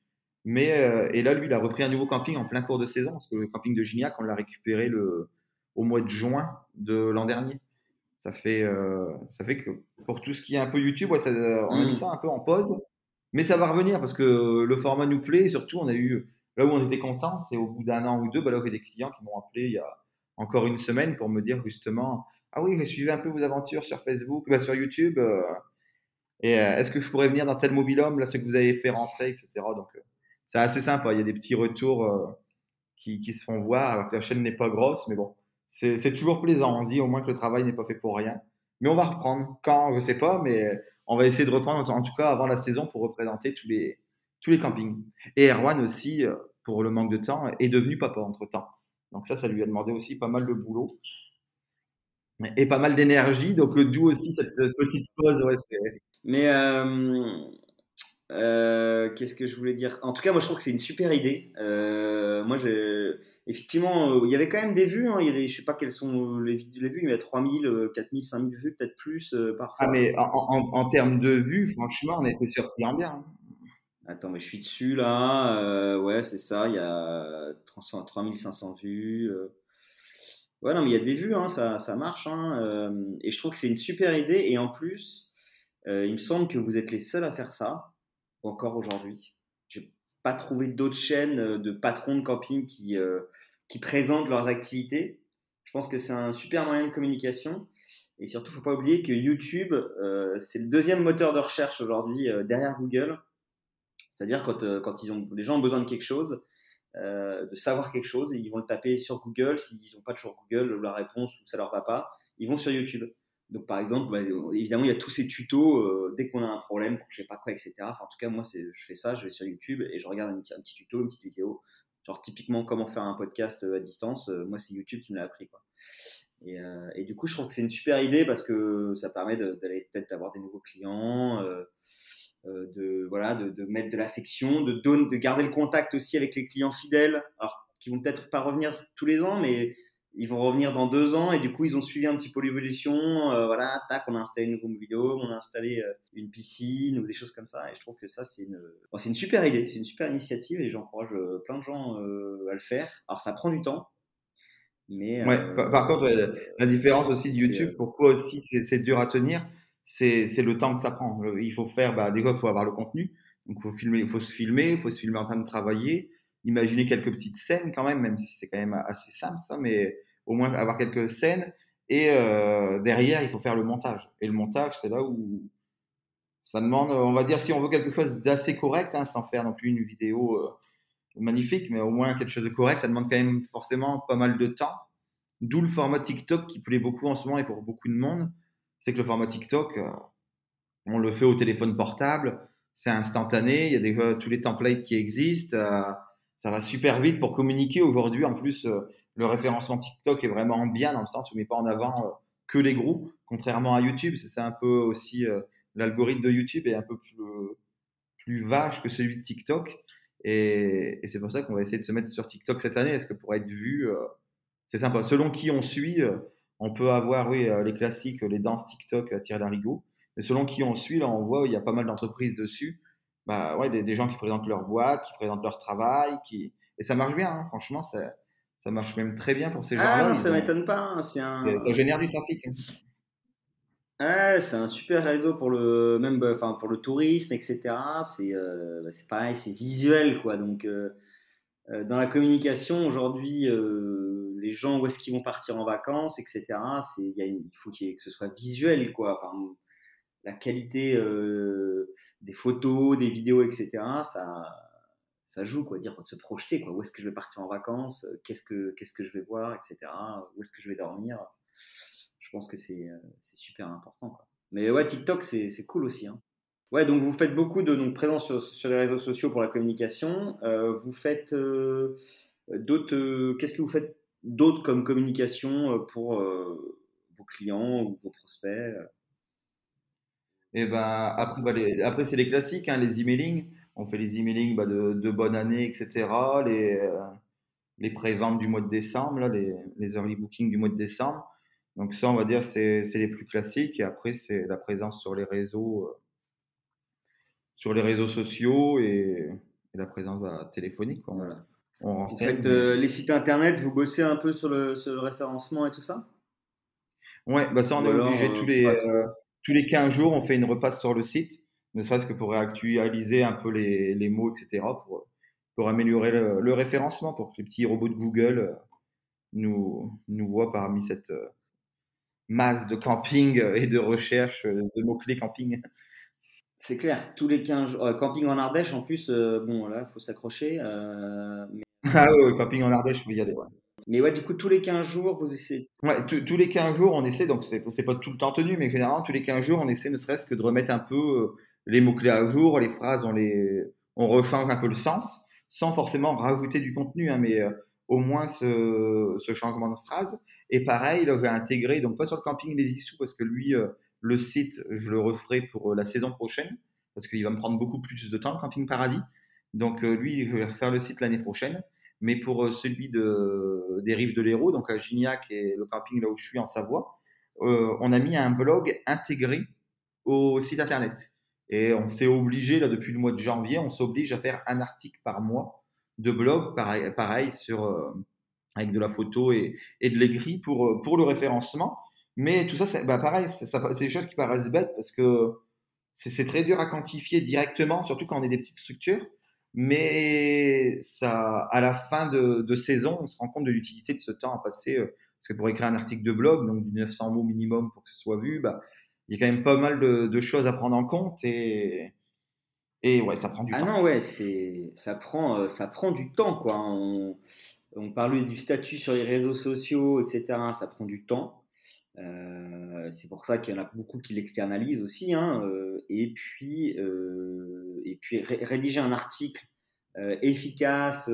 Mais, euh, et là, lui, il a repris un nouveau camping en plein cours de saison, parce que le camping de Gignac, on l'a récupéré le, au mois de juin de l'an dernier. Ça fait, euh, ça fait que pour tout ce qui est un peu YouTube, ça, on a mis mmh. ça un peu en pause. Mais ça va revenir parce que le format nous plaît. Et surtout, on a eu, là où on était content, c'est au bout d'un an ou deux, bah là, a des clients qui m'ont appelé il y a, encore une semaine pour me dire justement Ah oui, je suivais un peu vos aventures sur Facebook, bah, sur YouTube. Euh, et euh, est-ce que je pourrais venir dans tel mobilhome, là, ce que vous avez fait rentrer, etc. Donc, euh, c'est assez sympa. Il y a des petits retours qui, se font voir, alors que la chaîne n'est pas grosse, mais bon, c'est toujours plaisant. On dit au moins que le travail n'est pas fait pour rien. Mais on va reprendre. Quand, je ne sais pas, mais on va essayer de reprendre, en tout cas avant la saison, pour représenter tous les, tous les campings. Et Erwan aussi, pour le manque de temps, est devenu papa entre temps. Donc ça, ça lui a demandé aussi pas mal de boulot et pas mal d'énergie. Donc euh, d'où aussi cette euh, petite pause. Mais euh, qu'est-ce que je voulais dire? En tout cas, moi je trouve que c'est une super idée. moi, effectivement, il y avait quand même des vues. Hein. Il y a des, je sais pas quelles sont les, les vues. Il y a 3000, 4000, 5000 vues, peut-être plus parfois. Ah, mais en, termes de vues, franchement, on surpris en bien. Hein. Attends, mais je suis dessus là. Euh, ouais, c'est ça. Il y a 3500 vues. Euh. Ouais, non, mais il y a des vues, hein, ça, ça, marche. Hein, euh. et je trouve que c'est une super idée. Et en plus, il me semble que vous êtes les seuls à faire ça, encore aujourd'hui. Pas trouvé d'autres chaînes de patrons de camping qui, qui présentent leurs activités. Je pense que c'est un super moyen de communication. Et surtout, il ne faut pas oublier que YouTube, c'est le deuxième moteur de recherche aujourd'hui derrière Google. C'est-à-dire quand, euh, quand ils ont, les gens ont besoin de quelque chose, euh, de savoir quelque chose, ils vont le taper sur Google. S'ils n'ont pas toujours Google la réponse ou ça leur va pas, ils vont sur YouTube. Donc par exemple, bah, évidemment, il y a tous ces tutos euh, dès qu'on a un problème pour je sais pas quoi, etc. en tout cas, moi, je fais ça, je vais sur YouTube et je regarde un petit, un petit tuto, une petite vidéo. Genre typiquement comment faire un podcast à distance. moi, c'est YouTube qui me l'a appris. Quoi. Et, du coup, je trouve que c'est une super idée parce que ça permet d'aller peut-être avoir des nouveaux clients. Euh, de voilà de mettre de l'affection, de, de garder le contact aussi avec les clients fidèles, alors qui vont peut-être pas revenir tous les ans, mais ils vont revenir dans deux ans et du coup ils ont suivi un petit peu l'évolution. Euh, voilà, tac, on a installé une nouvelle vidéo, on a installé euh, une piscine ou des choses comme ça. Et je trouve que ça c'est une, c'est une super idée, c'est une super initiative et j'encourage plein de gens à le faire. Alors ça prend du temps. Mais, ouais, par, contre, la différence aussi de YouTube, pourquoi aussi c'est dur à tenir, c'est le temps que ça prend. Il faut faire, bah, déjà, il faut avoir le contenu. Donc, il faut, filmer, faut se filmer, il faut se filmer en train de travailler, imaginer quelques petites scènes quand même, même si c'est quand même assez simple ça, mais au moins avoir quelques scènes. Et euh, derrière, il faut faire le montage. Et le montage, c'est là où ça demande, on va dire, si on veut quelque chose d'assez correct, hein, sans faire non plus une vidéo euh, magnifique, mais au moins quelque chose de correct, ça demande quand même forcément pas mal de temps. D'où le format TikTok qui plaît beaucoup en ce moment et pour beaucoup de monde c'est que le format TikTok, euh, on le fait au téléphone portable, c'est instantané, il y a déjà tous les templates qui existent, ça va super vite pour communiquer. Aujourd'hui, en plus, euh, le référencement TikTok est vraiment bien dans le sens où on met pas en avant que les groupes, contrairement à YouTube. C'est un peu aussi l'algorithme de YouTube est un peu plus, vache que celui de TikTok. Et, c'est pour ça qu'on va essayer de se mettre sur TikTok cette année. Est-ce que pour être vu, c'est sympa. Selon qui on suit, on peut avoir, oui, euh, les classiques, les danses TikTok à tirer d'arigot. Mais selon qui on suit, là, on voit, il y a pas mal d'entreprises dessus. Bah, ouais, des, gens qui présentent leur boîte, qui présentent leur travail, qui... et ça marche bien, hein. franchement, ça, ça marche même très bien pour ces ah, gens-là. Ah, ça m'étonne pas, hein. c'est un... ça génère du trafic. Ouais, c'est un super réseau pour le même bah, enfin pour le tourisme etc c'est euh, c'est pareil c'est visuel quoi donc euh, dans la communication aujourd'hui les gens où est-ce qu'ils vont partir en vacances, etc. Il faut que ce soit visuel, quoi. Enfin, la qualité euh, des photos, des vidéos, etc. Ça, ça joue, quoi, dire, se projeter, quoi. Où est-ce que je vais partir en vacances Qu'est-ce que, je vais voir, etc. Où est-ce que je vais dormir? Je pense que c'est, super important. Mais ouais, TikTok, c'est, cool aussi. Hein. Ouais, donc vous faites beaucoup de donc, présence sur, les réseaux sociaux pour la communication. vous faites d'autres. qu'est-ce que vous faites d'autres comme communication pour vos clients ou vos prospects Et eh ben après, bah, après c'est les classiques, hein, les emailing. On fait les emailing bah, de, de, bonne année, etc. Les, euh, les pré-ventes du mois de décembre, là, les, les, early bookings du mois de décembre. Donc ça, on va dire, c'est les plus classiques. Et après, c'est la présence sur les réseaux, euh, sur les réseaux sociaux et, la présence bah, téléphonique. On, voilà. on faites euh, les sites internet, vous bossez un peu sur le, sur le référencement et tout ça? Ouais, bah ça, on est obligé tous les, tous les 15 jours, on fait une repasse sur le site ne serait-ce que pour réactualiser un peu les, les mots, etc., pour, pour améliorer le, référencement, pour que les petits robots de Google euh, nous, nous voient parmi cette euh, masse de camping et de recherche euh, de mots-clés camping. C'est clair, tous les 15 jours. camping en Ardèche, en plus, bon, là, il faut s'accrocher. Ah oui, camping en Ardèche, il faut y aller. Mais ouais, du coup, tous les 15 jours, vous essayez. Ouais, tous les 15 jours, on essaie, donc c'est pas tout le temps tenu, mais généralement, tous les 15 jours, on essaie ne serait-ce que de remettre un peu les mots-clés à jour, les phrases, on, les, on rechange un peu le sens, sans forcément rajouter du contenu, hein, mais euh, au moins ce, changement de phrase. Et pareil, là, j'ai intégré, donc pas sur le camping Les Issous, parce que lui, euh, le site, je le referai pour euh, la saison prochaine, parce qu'il va me prendre beaucoup plus de temps, le camping Paradis. Donc lui, je vais refaire le site l'année prochaine. Mais pour celui de, des rives de l'Hérault, donc à Gignac et le camping là où je suis en Savoie, on a mis un blog intégré au site internet. Et on s'est obligé, là, depuis le mois de janvier, on s'oblige à faire un article par mois de blog, pareil, sur, euh, avec de la photo et, et de l'écrit pour, euh, pour le référencement. Mais tout ça, c'est bah, pareil, c'est des choses qui paraissent bêtes parce que c'est très dur à quantifier directement, surtout quand on est des petites structures. Mais ça, à la fin de, de saison, on se rend compte de l'utilité de ce temps à passer. Euh, parce que pour écrire un article de blog, donc du 900 mots minimum pour que ce soit vu, bah, il y a quand même pas mal de, choses à prendre en compte et, et ouais, ça prend du ah temps. Ah non, ouais, c'est, ça, prend, euh, ça prend du temps, quoi. On, on parlait du statut sur les réseaux sociaux, etc. Ça prend du temps. Euh, c'est pour ça qu'il y en a beaucoup qui l'externalisent aussi. Hein, euh, et puis, et puis rédiger un article efficace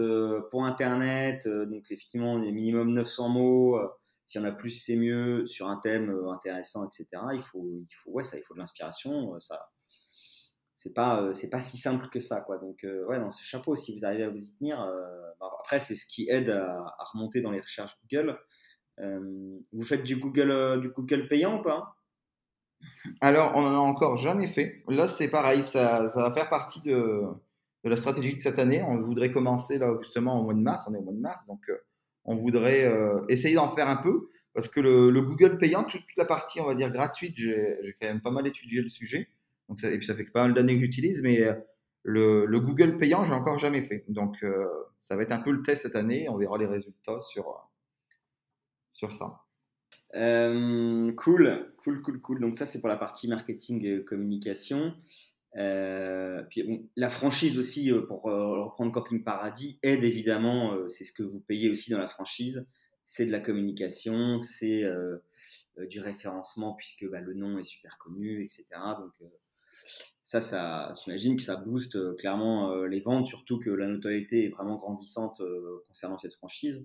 pour Internet, donc effectivement, minimum 900 mots s'il y en a plus, c'est mieux. Sur un thème euh, intéressant, etc. Il faut, il faut, ouais, ça, il faut de l'inspiration. Euh, ça, c'est pas, euh, c'est pas si simple que ça, quoi. Donc, ouais, non, c'est chapeau si vous arrivez à vous y tenir. Bah, après, c'est ce qui aide à, remonter dans les recherches Google. Vous faites du Google, du Google payant ou pas? Alors, on en a encore jamais fait. Là, c'est pareil, ça, va faire partie de, la stratégie de cette année. On voudrait commencer là justement au mois de mars. On est au mois de mars, donc on voudrait euh, essayer d'en faire un peu parce que le, Google payant, toute la partie, on va dire, gratuite, j'ai quand même pas mal étudié le sujet. Donc et puis ça fait pas mal d'années que j'utilise, mais euh, le, Google payant, j'ai encore jamais fait. Donc euh, ça va être un peu le test cette année. On verra les résultats sur, sur ça. cool, cool, cool, cool. Donc ça, c'est pour la partie marketing et communication. Euh, puis la franchise aussi, euh, pour euh, reprendre Camping Paradis, aide évidemment, c'est ce que vous payez aussi dans la franchise, c'est de la communication, c'est du référencement puisque bah, le nom est super connu, etc. Donc ça, ça j'imagine que ça booste clairement les ventes, surtout que la notoriété est vraiment grandissante concernant cette franchise.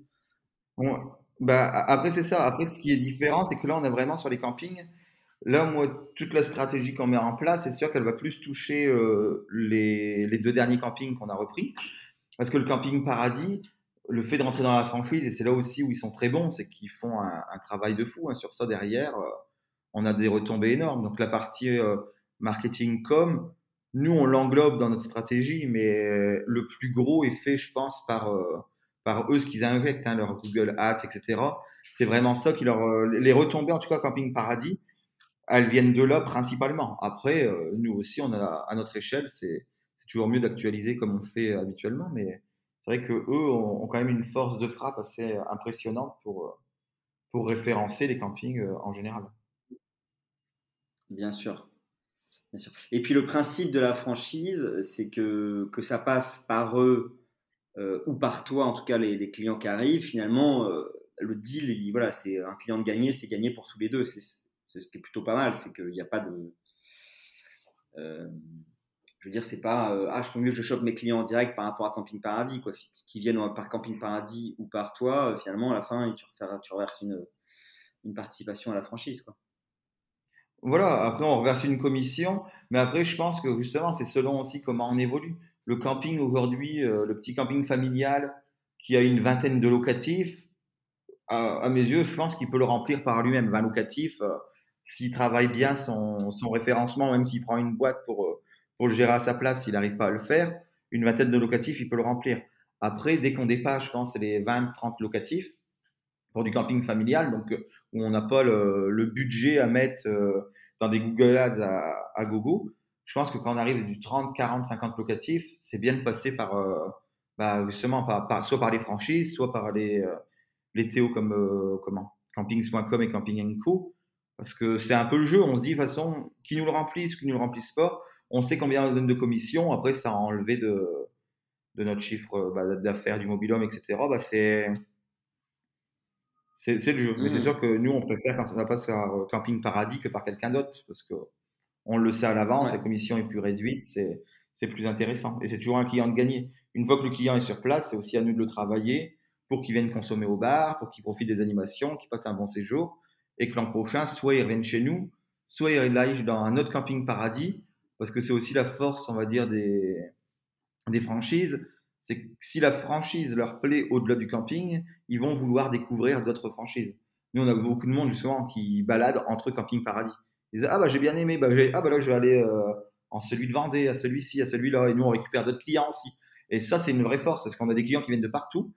Bah, après, c'est ça. Après, ce qui est différent, c'est que là, on est vraiment sur les campings Là, moi, toute la stratégie qu'on met en place, c'est sûr qu'elle va plus toucher euh, les, deux derniers campings qu'on a repris. Parce que le camping Paradis, le fait de rentrer dans la franchise, et c'est là aussi où ils sont très bons, c'est qu'ils font un, un, travail de fou hein, sur ça derrière. Euh, on a des retombées énormes. Donc la partie euh, marketing com, nous, on l'englobe dans notre stratégie, mais le plus gros est fait, je pense, par, par eux, ce qu'ils injectent, hein, leur Google Ads, etc. C'est vraiment ça qui leur... les retombées, en tout cas, Camping Paradis, elles viennent de là principalement. Après, euh, nous aussi, on a, à notre échelle, c'est toujours mieux d'actualiser comme on fait habituellement, mais c'est vrai qu'eux ont, ont, quand même une force de frappe assez impressionnante pour, euh, pour référencer les campings euh, en général. Bien sûr. Bien sûr. Et puis le principe de la franchise, c'est que, que ça passe par eux ou par toi, en tout cas les, clients qui arrivent, finalement, le deal, voilà, c'est un client de gagner, c'est gagné pour tous les deux. C'est ce qui est plutôt pas mal, c'est qu'il n'y a pas de. Euh, je veux dire, c'est pas euh, ah, je peux mieux je chope mes clients en direct par rapport à Camping Paradis, quoi, qui viennent par Camping Paradis ou par toi. Euh, finalement, à la fin, tu, tu reverses une, une participation à la franchise, quoi. Voilà, après on reverse une commission, mais après je pense que justement c'est selon aussi comment on évolue. Le camping aujourd'hui, le petit camping familial qui a une vingtaine de locatifs, à, mes yeux, je pense qu'il peut le remplir par lui-même. 20 locatifs, s'il travaille bien son, référencement, même s'il prend une boîte pour, euh, pour le gérer à sa place, s'il n'arrive pas à le faire, une vingtaine de locatifs, il peut le remplir. Après, dès qu'on dépasse, je pense, les 20-30 locatifs pour du camping familial, donc euh, où on n'a pas le, budget à mettre euh, dans des Google Ads à, gogo, je pense que quand on arrive du 30, 40, 50 locatifs, c'est bien de passer par, bah, justement, par, soit par les franchises, soit par les, les TO comme comment campings.com et Camping Co parce que c'est un peu le jeu. On se dit, de toute façon, qui nous le remplisse, qui nous le remplisse pas, on sait combien on donne de commission. Après, ça a enlevé de, de notre chiffre euh, bah, d'affaires du mobilhome, etc. Bah, c'est. C'est le jeu. Mais c'est mmh. sûr que nous, on préfère quand ça va pas se faire euh, camping paradis que par quelqu'un d'autre. Parce que on le sait à l'avance, la commission est plus réduite, c'est plus intéressant. Et c'est toujours un client de gagner. Une fois que le client est sur place, c'est aussi à nous de le travailler pour qu'il vienne consommer au bar, pour qu'il profite des animations, qu'il passe un bon séjour et que l'an prochain, soit ils reviennent chez nous, soit ils aillent dans un autre camping paradis, parce que c'est aussi la force, on va dire, des, des franchises. C'est que si la franchise leur plaît au-delà du camping, ils vont vouloir découvrir d'autres franchises. Nous, on a beaucoup de monde justement qui balade entre camping paradis. Ils disent Ah, bah j'ai bien aimé, bah, ah, bah là, je vais aller euh, en celui de Vendée, à celui-ci, à celui-là, et nous, on récupère d'autres clients aussi. Et ça, c'est une vraie force, parce qu'on a des clients qui viennent de partout,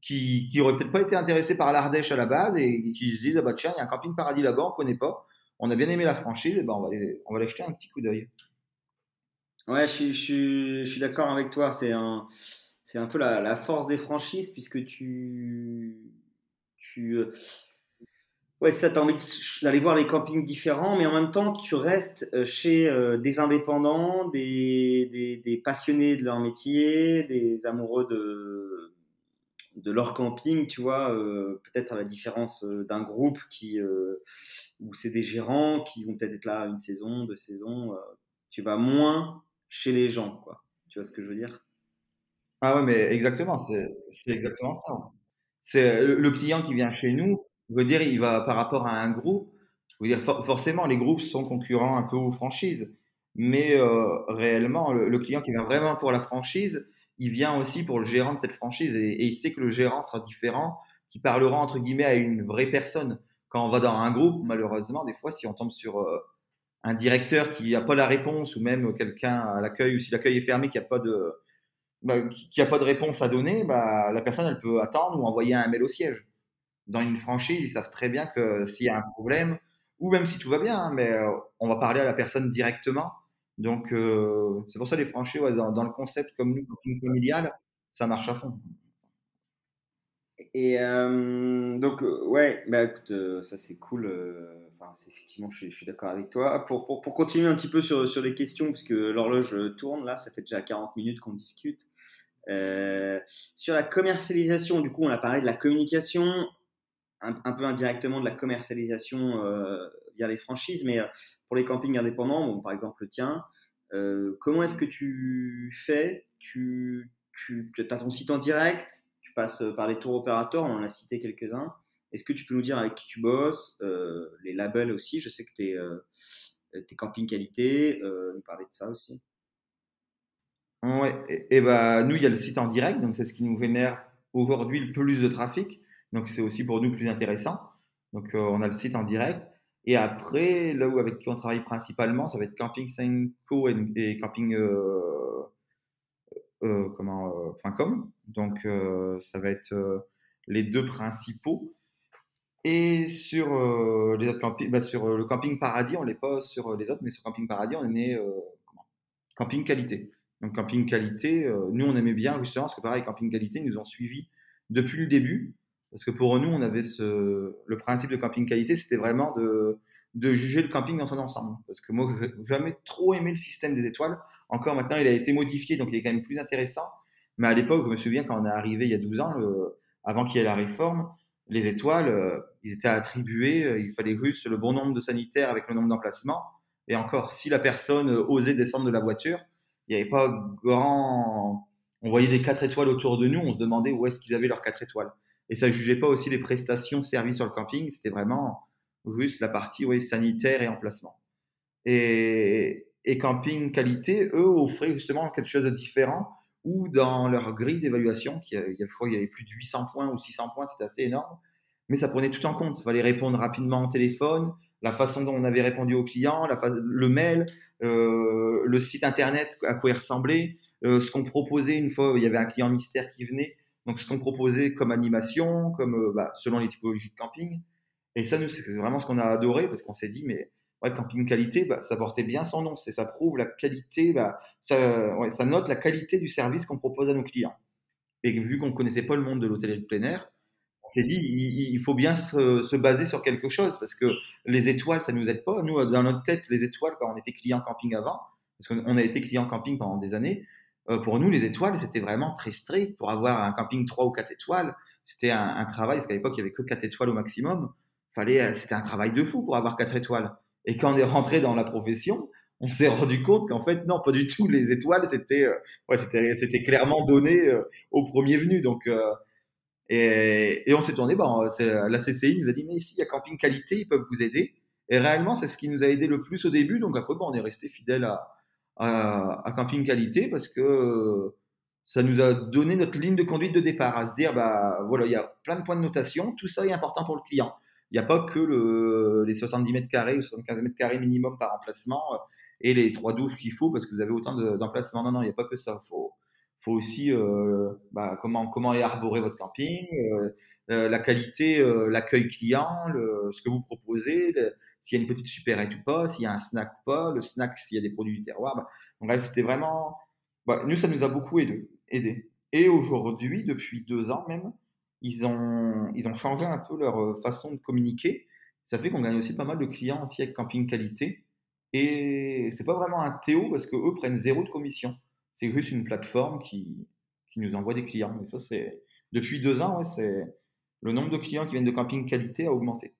qui, qui peut-être pas été intéressés par l'Ardèche à la base et qui se disent ah bah tiens il y a un camping paradis là-bas on connaît pas. On a bien aimé la franchise. Et ben on va aller, on va jeter un petit coup d'œil ouais je suis, je suis, d'accord avec toi. C'est un c'est un peu la, la, force des franchises puisque tu tu euh, ouais ça t'as envie d'aller voir les campings différents mais en même temps tu restes euh, chez euh, des indépendants des, des, passionnés de leur métier des amoureux de de leur camping, tu vois, euh, peut-être à la différence d'un groupe qui, où c'est des gérants qui vont peut-être être là une saison, deux saisons, tu vas moins chez les gens, quoi. Tu vois ce que je veux dire? Ah ouais, mais exactement, c'est exactement ça. C'est le, client qui vient chez nous, veut dire, il va par rapport à un groupe, veut dire forcément les groupes sont concurrents un peu aux franchises, mais réellement le, client qui vient vraiment pour la franchise, il vient aussi pour le gérant de cette franchise et, il sait que le gérant sera différent, qui parlera entre guillemets à une vraie personne. Quand on va dans un groupe, malheureusement, des fois, si on tombe sur euh, un directeur qui n'a pas la réponse ou même quelqu'un à l'accueil ou si l'accueil est fermé, qui n'a pas de bah, qui pas de réponse à donner, bah, la personne elle peut attendre ou envoyer un mail au siège. Dans une franchise, ils savent très bien que s'il y a un problème, ou même si tout va bien, hein, mais euh, on va parler à la personne directement donc, euh, c'est pour ça les franchises, dans, le concept comme nous, camping familial, ça marche à fond. Et euh, donc, ouais, bah écoute, ça c'est cool. Enfin, effectivement, je suis, d'accord avec toi. Pour, pour, pour, continuer un petit peu sur, sur les questions, puisque l'horloge tourne là, ça fait déjà 40 minutes qu'on discute. sur la commercialisation, du coup, on a parlé de la communication, un, peu indirectement de la commercialisation via les franchises, mais euh, pour les campings indépendants, bon, par exemple le tien, euh, comment est-ce que tu fais? Tu, as ton site en direct, tu passes par les tours opérateurs, on en a cité quelques-uns. Est-ce que tu peux nous dire avec qui tu bosses euh, Les labels aussi, je sais que tu es, camping qualité, nous parler de ça aussi. Ouais, et, bah, nous, il y a le site en direct, donc c'est ce qui nous génère aujourd'hui le plus de trafic. Donc c'est aussi pour nous plus intéressant. Donc on a le site en direct. Et après, là où avec qui on travaille principalement, ça va être Camping 5 et, Camping euh, euh, comment, euh, .com. Donc, ça va être les deux principaux. Et sur les autres bah, sur le Camping Paradis, on n'est pas sur les autres, mais sur Camping Paradis, on est comment? Camping Qualité. Donc, Camping Qualité, nous, on aimait bien justement, parce que pareil, Camping Qualité, nous ont suivis depuis le début. Parce que pour nous, on avait le principe de camping qualité, c'était vraiment de, juger le camping dans son ensemble. Parce que moi, jamais trop aimé le système des étoiles. Encore maintenant, il a été modifié, donc il est quand même plus intéressant. Mais à l'époque, je me souviens quand on est arrivé il y a 12 ans, avant qu'il y ait la réforme, les étoiles, euh, ils étaient attribués, euh, il fallait juste le bon nombre de sanitaires avec le nombre d'emplacements. Et encore, si la personne euh, osait descendre de la voiture, il n'y avait pas grand. On voyait des 4 étoiles autour de nous, on se demandait où est-ce qu'ils avaient leurs 4 étoiles. Et ça jugeait pas aussi les prestations servies sur le camping, c'était vraiment juste la partie oui, sanitaire et emplacement. Et, camping qualité, eux, offraient justement quelque chose de différent ou dans leur grille d'évaluation, qui il y a, je crois qu'il y avait plus de 800 points ou 600 points, c'était assez énorme, mais ça prenait tout en compte. Il fallait répondre rapidement au téléphone, la façon dont on avait répondu aux clients, la le mail, euh, le site internet, à quoi il ressemblait, euh, ce qu'on proposait une fois, il y avait un client mystère qui venait, donc ce qu'on proposait comme animation, comme euh, bah, selon les typologies de camping. Et ça, nous, c'est vraiment ce qu'on a adoré parce qu'on s'est dit, mais ouais, camping qualité, bah, ça portait bien son nom. Ça prouve la qualité, bah, ça note la qualité du service qu'on propose à nos clients. Et vu qu'on ne connaissait pas le monde de l'hôtellerie de plein air, on s'est dit, il, faut bien se, se, baser sur quelque chose parce que les étoiles, ça ne nous aide pas. Nous, dans notre tête, les étoiles, quand on était client camping avant, parce qu'on a été client camping pendant des années, euh, pour nous, les étoiles, c'était vraiment très strict. Pour avoir un camping 3 ou 4 étoiles, c'était un, travail, parce qu'à l'époque, il n'y avait que 4 étoiles au maximum. Fallait, c'était un travail de fou pour avoir 4 étoiles. Et quand on est rentré dans la profession, on s'est rendu compte qu'en fait, non, pas du tout. Les étoiles, c'était, euh, ouais, clairement donné euh, au premier venu. Donc, euh, et, et, on s'est tourné. Bon, la CCI nous a dit, mais ici, il y a Camping Qualité, ils peuvent vous aider. Et réellement, c'est ce qui nous a aidé le plus au début. Donc après, bon, on est resté fidèle à, à, Camping Qualité parce que ça nous a donné notre ligne de conduite de départ, à se dire, bah voilà, il y a plein de points de notation, tout ça est important pour le client. Il n'y a pas que le, les 70 mètres carrés ou 75 mètres carrés minimum par emplacement euh, et les trois douches qu'il faut parce que vous avez autant d'emplacements. non, non, il n'y a pas que ça. Il faut, faut, aussi euh, bah, comment, comment est arboré votre camping, euh, euh la qualité, euh, l'accueil client, le, ce que vous proposez, s'il y a une petite supérette ou pas, s'il y a un snack ou pas, le snack s'il y a des produits du terroir. Bah, bref, c'était vraiment. Bah, nous, ça nous a beaucoup aidé. aidé. Et aujourd'hui, depuis deux ans même, ils ont, ils ont changé un peu leur euh, façon de communiquer. Ça fait qu'on gagne aussi pas mal de clients aussi avec Camping Qualité. Et c'est pas vraiment un Théo parce qu'eux prennent zéro de commission. C'est juste une plateforme qui, qui nous envoie des clients. Et ça, c'est depuis deux ans, c'est le nombre de clients qui viennent de Camping Qualité a augmenté.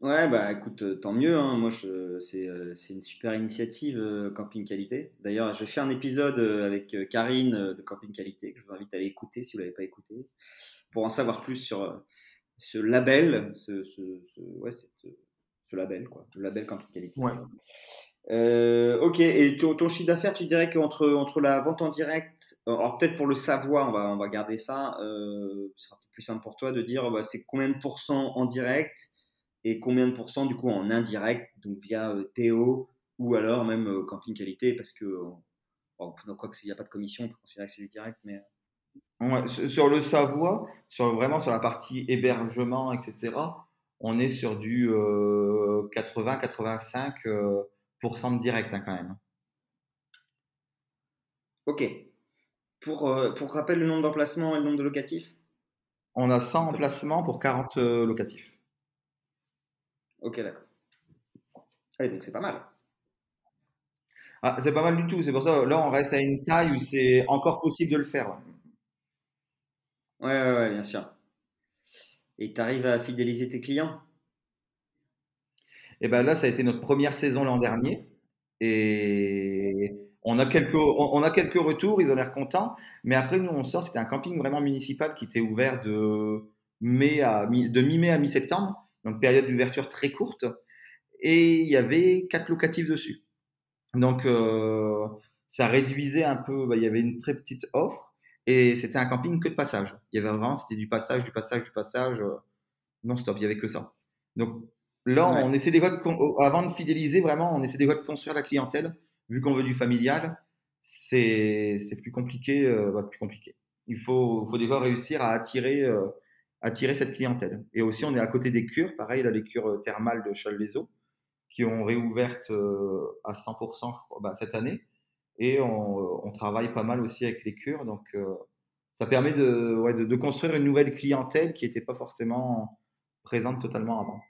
Ouais, bah écoute, euh, tant mieux. Hein. Moi, c'est, euh, c'est une super initiative, Camping Qualité. D'ailleurs, j'ai fait un épisode avec Karine de Camping Qualité que je vous invite à aller écouter si vous ne l'avez pas écouté pour en savoir plus sur euh, ce label, ce, ce, ce, ouais, ce label, quoi, le label Camping Qualité. Ouais. Euh, ok, et ton, ton chiffre d'affaires, tu dirais qu'entre entre la vente en direct, alors peut-être pour le savoir, on va, on va garder ça, euh, ce sera plus simple pour toi de dire bah, c'est combien de pourcents en direct et combien de pourcents du coup en indirect, donc via euh, Théo ou alors même euh, Camping Qualité, parce que, bon, quoi qu'il n'y a pas de commission, on peut considérer que c'est du direct, mais sur le Savoie, sur, vraiment sur la partie hébergement, etc., on est sur du 80-85% euh, de direct hein, quand même. Ok. Pour, euh, pour rappel, le nombre d'emplacements et le nombre de locatifs? On a 100 emplacements pour 40 euh, locatifs. Ok, d'accord. Ah donc c'est pas mal. Ah, c'est pas mal du tout. C'est pour ça, là, on reste à une taille où c'est encore possible de le faire. Ouais, ouais, ouais, bien sûr. Et tu arrives à fidéliser tes clients? Et eh ben là, ça a été notre première saison l'an dernier. Et on a quelques, on a quelques retours, ils ont l'air contents. Mais après, nous, on sort, c'était un camping vraiment municipal qui était ouvert de mai à de mi-mai à mi-septembre, donc période d'ouverture très courte. Et il y avait quatre locatifs dessus. Donc, euh, ça réduisait un peu, bah, il y avait une très petite offre. Et c'était un camping que de passage. Il y avait vraiment, c'était du passage, du passage, du passage, euh, non-stop. Il y avait que ça. Donc là, on essaie des fois avant de fidéliser, vraiment, on essaie des de construire la clientèle. Vu qu'on veut du familial, c'est plus compliqué, euh, bah, plus compliqué. Il faut, faut fois réussir à attirer, attirer cette clientèle. Et aussi, on est à côté des cures. Pareil, là, les cures thermales de Challes-les-Eaux qui ont réouvertes à 100% bah, cette année et on, travaille pas mal aussi avec les cures. Donc, euh, ça permet de, de, construire une nouvelle clientèle qui n'était pas forcément présente totalement avant.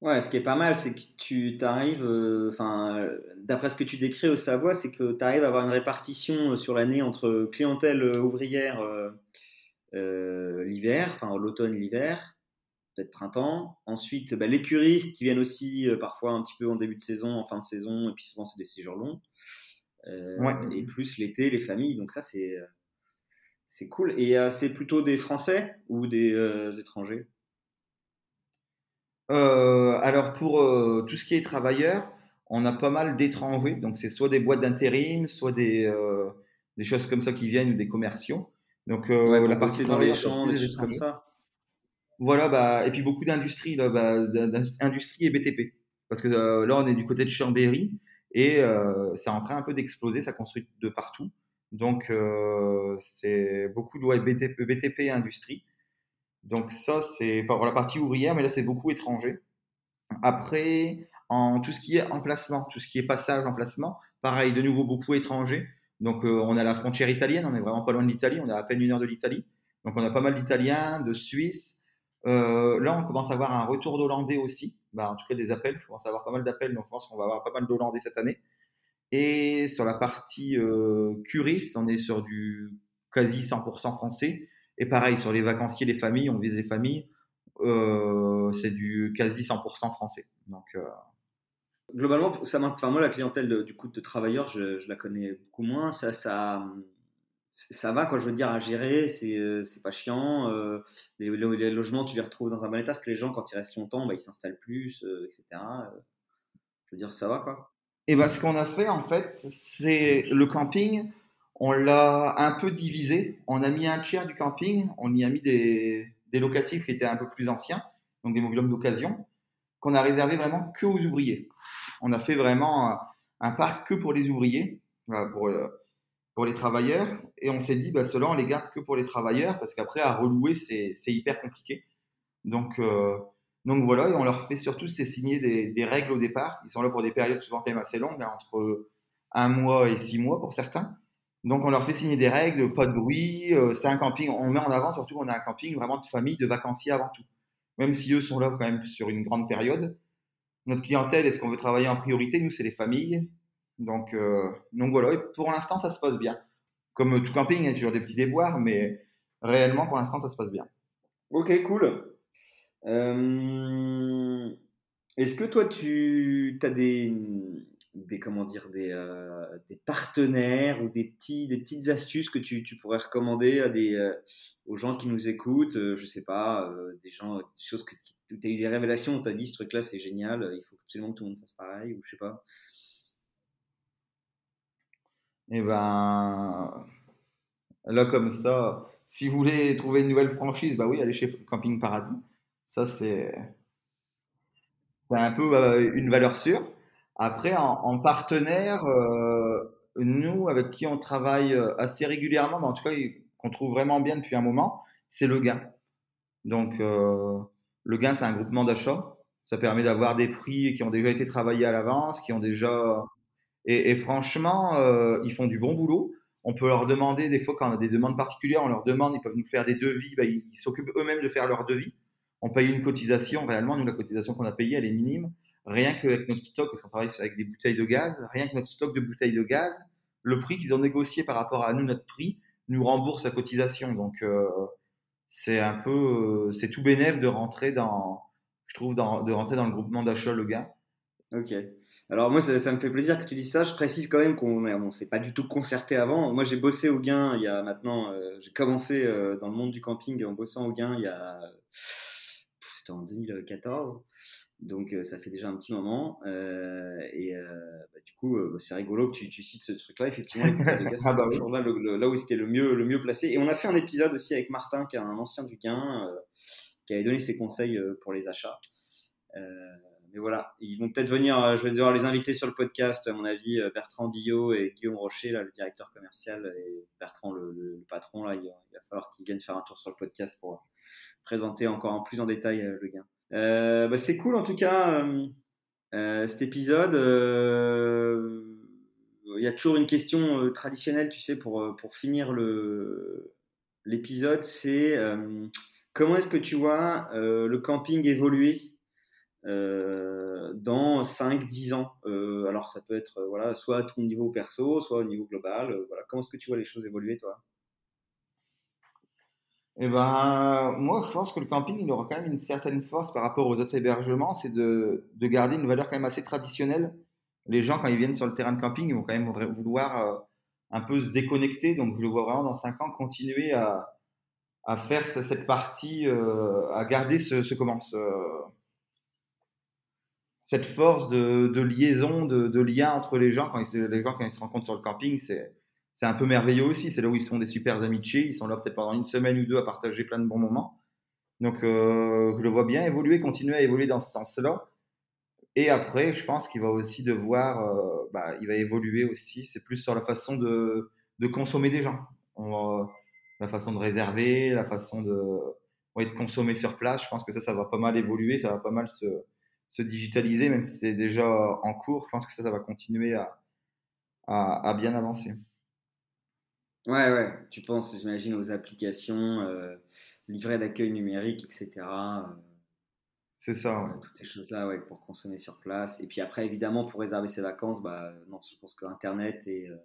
Ouais, ce qui est pas mal, c'est que tu arrives, d'après ce que tu décris au Savoie, c'est que tu arrives à avoir une répartition sur l'année entre clientèle ouvrière l'hiver, enfin l'automne, l'hiver, peut-être printemps. Ensuite, bah, les curistes qui viennent aussi euh, parfois un petit peu en début de saison, en fin de saison, et puis souvent c'est des séjours longs. Euh, et plus l'été, les familles. Donc ça, c'est euh, c'est cool. Et c'est plutôt des Français ou des étrangers? Alors pour tout ce qui est travailleurs, on a pas mal d'étrangers. Donc c'est soit des boîtes d'intérim, soit des, des choses comme ça qui viennent ou des commerciaux. Donc la partie dans les champs, des choses comme ça. Voilà, bah, et puis beaucoup d'industries, bah, et BTP. Parce que euh, là, on est du côté de Chambéry et euh, c'est en train un peu d'exploser, ça construit de partout. Donc, euh, c'est beaucoup de BTP, BTP et industrie. Donc, ça, c'est pour la partie ouvrière, mais là, c'est beaucoup étranger. Après, en tout ce qui est emplacement, tout ce qui est passage, emplacement, pareil, de nouveau, beaucoup étrangers. Donc, on a la frontière italienne, on est vraiment pas loin de l'Italie, on est à peine une heure de l'Italie. Donc, on a pas mal d'Italiens, de Suisses, euh, là, on commence à avoir un retour d'Hollandais aussi. Bah, en tout cas, des appels. Je commence à avoir pas mal d'appels, donc je pense qu'on va avoir pas mal d'Hollandais cette année. Et sur la partie euh, curis, on est sur du quasi 100% français. Et pareil, sur les vacanciers, les familles, on vise les familles, euh, c'est du quasi 100% français. Donc, euh... Globalement, ça enfin, moi, la clientèle du coup de travailleurs, je, je, la connais beaucoup moins. Ça, ça, ça va, quoi, je veux dire, à gérer, c'est euh, pas chiant. Euh, les, logements, tu les retrouves dans un bon état, parce que les gens, quand ils restent longtemps, bah, ils s'installent plus, euh, etc. je veux dire, ça va, quoi. Et ben, ce qu'on a fait, en fait, c'est le camping, on l'a un peu divisé. On a mis un tiers du camping, on y a mis des, des locatifs qui étaient un peu plus anciens, donc des mobilhommes d'occasion, qu'on a réservé vraiment que aux ouvriers. On a fait vraiment un, parc que pour les ouvriers, pour pour les travailleurs. Et on s'est dit, bah, cela, on les garde que pour les travailleurs parce qu'après, à relouer, c'est hyper compliqué. Donc, euh, donc voilà, et on leur fait surtout, c'est signer des, règles au départ. Ils sont là pour des périodes souvent quand même assez longues, hein, entre un mois et six mois pour certains. Donc on leur fait signer des règles, pas de bruit, euh, c'est un camping, on met en avant surtout qu'on a un camping vraiment de famille, de vacanciers avant tout. Même si eux sont là quand même sur une grande période. Notre clientèle, est-ce qu'on veut travailler en priorité? Nous, c'est les familles. Donc, euh, donc voilà, pour l'instant, ça se passe bien. Comme tout camping, il y a toujours des petits déboires, mais réellement, pour l'instant, ça se passe bien. Ok, cool. Euh, est-ce que toi, tu as des, des, comment dire, des, euh, des, partenaires ou des, petits, des petites astuces que tu, tu pourrais recommander à des, aux gens qui nous écoutent Je sais pas, des gens, des choses que tu as eu des révélations, on t'a dit ce truc-là, c'est génial, il faut absolument que tout le monde fasse pareil, ou je sais pas. Et eh ben là comme ça, si vous voulez trouver une nouvelle franchise, bah oui, allez chez Camping Paradis. Ça c'est un peu euh, une valeur sûre. Après, en, partenaire, euh, nous avec qui on travaille euh, assez régulièrement, mais en tout cas qu'on trouve vraiment bien depuis un moment, c'est le gain. Donc le gain, c'est un groupement d'achat. Ça permet d'avoir des prix qui ont déjà été travaillés à l'avance, qui ont déjà et, franchement, euh, ils font du bon boulot. On peut leur demander, des fois, quand on a des demandes particulières, on leur demande, ils peuvent nous faire des devis. Bah, ils s'occupent eux-mêmes de faire leurs devis. On paye une cotisation. Réellement, nous, la cotisation qu'on a payée, elle est minime. Rien qu'avec notre stock, parce qu'on travaille avec des bouteilles de gaz, rien que notre stock de bouteilles de gaz, le prix qu'ils ont négocié par rapport à nous, notre prix, nous rembourse la cotisation. Donc, euh, c'est un peu, euh, c'est tout bénéf de rentrer dans, je trouve, de rentrer dans le groupement d'achat Le Gain. Ok. Alors moi, ça, me fait plaisir que tu dises ça. Je précise quand même qu'on ne s'est pas du tout concerté avant. Moi, j'ai bossé au Gain il y a maintenant, euh, j'ai commencé dans le monde du camping en bossant au Gain il y a, c'était en 2014. Donc euh, ça fait déjà un petit moment. et bah, du coup, bah, c'est rigolo que tu, cites ce truc-là. Effectivement, les ah bah là, où c'était le mieux, le mieux placé. Et on a fait un épisode aussi avec Martin, qui est un ancien du Gain, qui avait donné ses conseils pour les achats mais voilà, ils vont peut-être venir, euh, je vais devoir les inviter sur le podcast, à mon avis, euh, Bertrand Billot et Guillaume Rocher, là, le directeur commercial, et Bertrand, le, patron, là, il, va falloir qu'ils viennent faire un tour sur le podcast pour présenter encore en plus en détail euh, le gain. Bah, c'est cool en tout cas, cet épisode. Il y a toujours une question traditionnelle, tu sais, pour, pour finir l'épisode, c'est comment est-ce que tu vois le camping évoluer dans 5-10 ans? Alors ça peut être voilà, soit à ton niveau perso, soit au niveau global. voilà. Comment est-ce que tu vois les choses évoluer toi? Eh ben, moi, je pense que le camping, il aura quand même une certaine force par rapport aux autres hébergements, c'est de, de, garder une valeur quand même assez traditionnelle. Les gens, quand ils viennent sur le terrain de camping, ils vont quand même vouloir un peu se déconnecter. Donc, je le vois vraiment dans 5 ans continuer à, faire cette partie, euh, à garder ce, ce cette force de, liaison, de, de, lien entre les gens. Quand ils, les gens, se rencontrent sur le camping, c'est, c'est un peu merveilleux aussi. C'est là où ils sont des super amitiés. Ils sont là peut-être pendant une semaine ou deux à partager plein de bons moments. Donc, euh, je le vois bien évoluer, continuer à évoluer dans ce sens-là. Et après, je pense qu'il va aussi devoir, euh, bah, il va évoluer aussi. C'est plus sur la façon de, consommer des gens. La façon de réserver, la façon de, ouais, de consommer sur place. Je pense que ça, ça va pas mal évoluer, ça va pas mal se, se digitaliser, même si c'est déjà en cours. Je pense que ça, ça va continuer à bien avancer. Ouais, ouais. Tu penses, j'imagine, aux applications, euh, livrets d'accueil numérique, etc. C'est ça, ouais. Toutes ces choses-là, ouais, pour consommer sur place. Et puis après, évidemment, pour réserver ses vacances, bah, non, je pense que Internet et. Euh,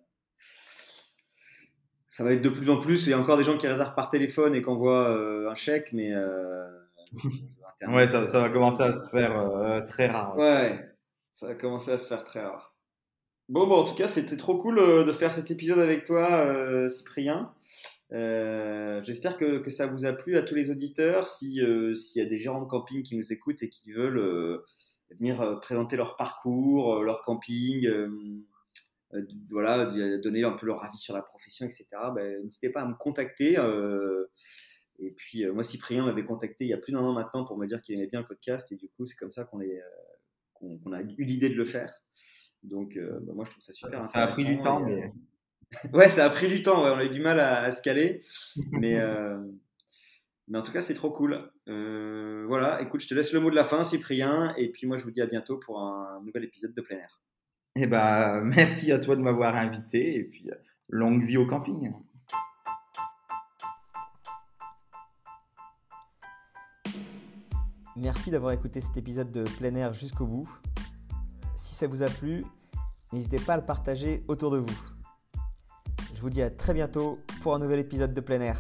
ça va être de plus en plus. Il y a encore des gens qui réservent par téléphone et qui envoient euh, un chèque, mais. Euh, ouais, ça, ça, va commencer à se faire très rare. Ouais, ça va commencer à se faire très rare. Bon, bon en tout cas, c'était trop cool de faire cet épisode avec toi, Cyprien. Euh, j'espère que, que, ça vous a plu à tous les auditeurs. S'il euh, y a des gérants de camping qui nous écoutent et qui veulent euh, venir présenter leur parcours, leur camping, voilà, donner un peu leur avis sur la profession, etc., ben, n'hésitez pas à me contacter. et puis, moi, Cyprien m'avait contacté il y a plus d'un an maintenant pour me dire qu'il aimait bien le podcast. Et du coup, c'est comme ça qu'on a eu l'idée de le faire. Donc, ben, moi, je trouve ça super. Ça a pris du temps, mais. ouais, ça a pris du temps, on a eu du mal à, se caler. Mais, euh, mais en tout cas, c'est trop cool. Euh, voilà, écoute, je te laisse le mot de la fin, Cyprien. Et puis moi, je vous dis à bientôt pour un nouvel épisode de plein air. Eh ben, merci à toi de m'avoir invité. Et puis, longue vie au camping. Merci d'avoir écouté cet épisode de plein air jusqu'au bout. Si ça vous a plu, n'hésitez pas à le partager autour de vous. Je vous dis à très bientôt pour un nouvel épisode de plein air.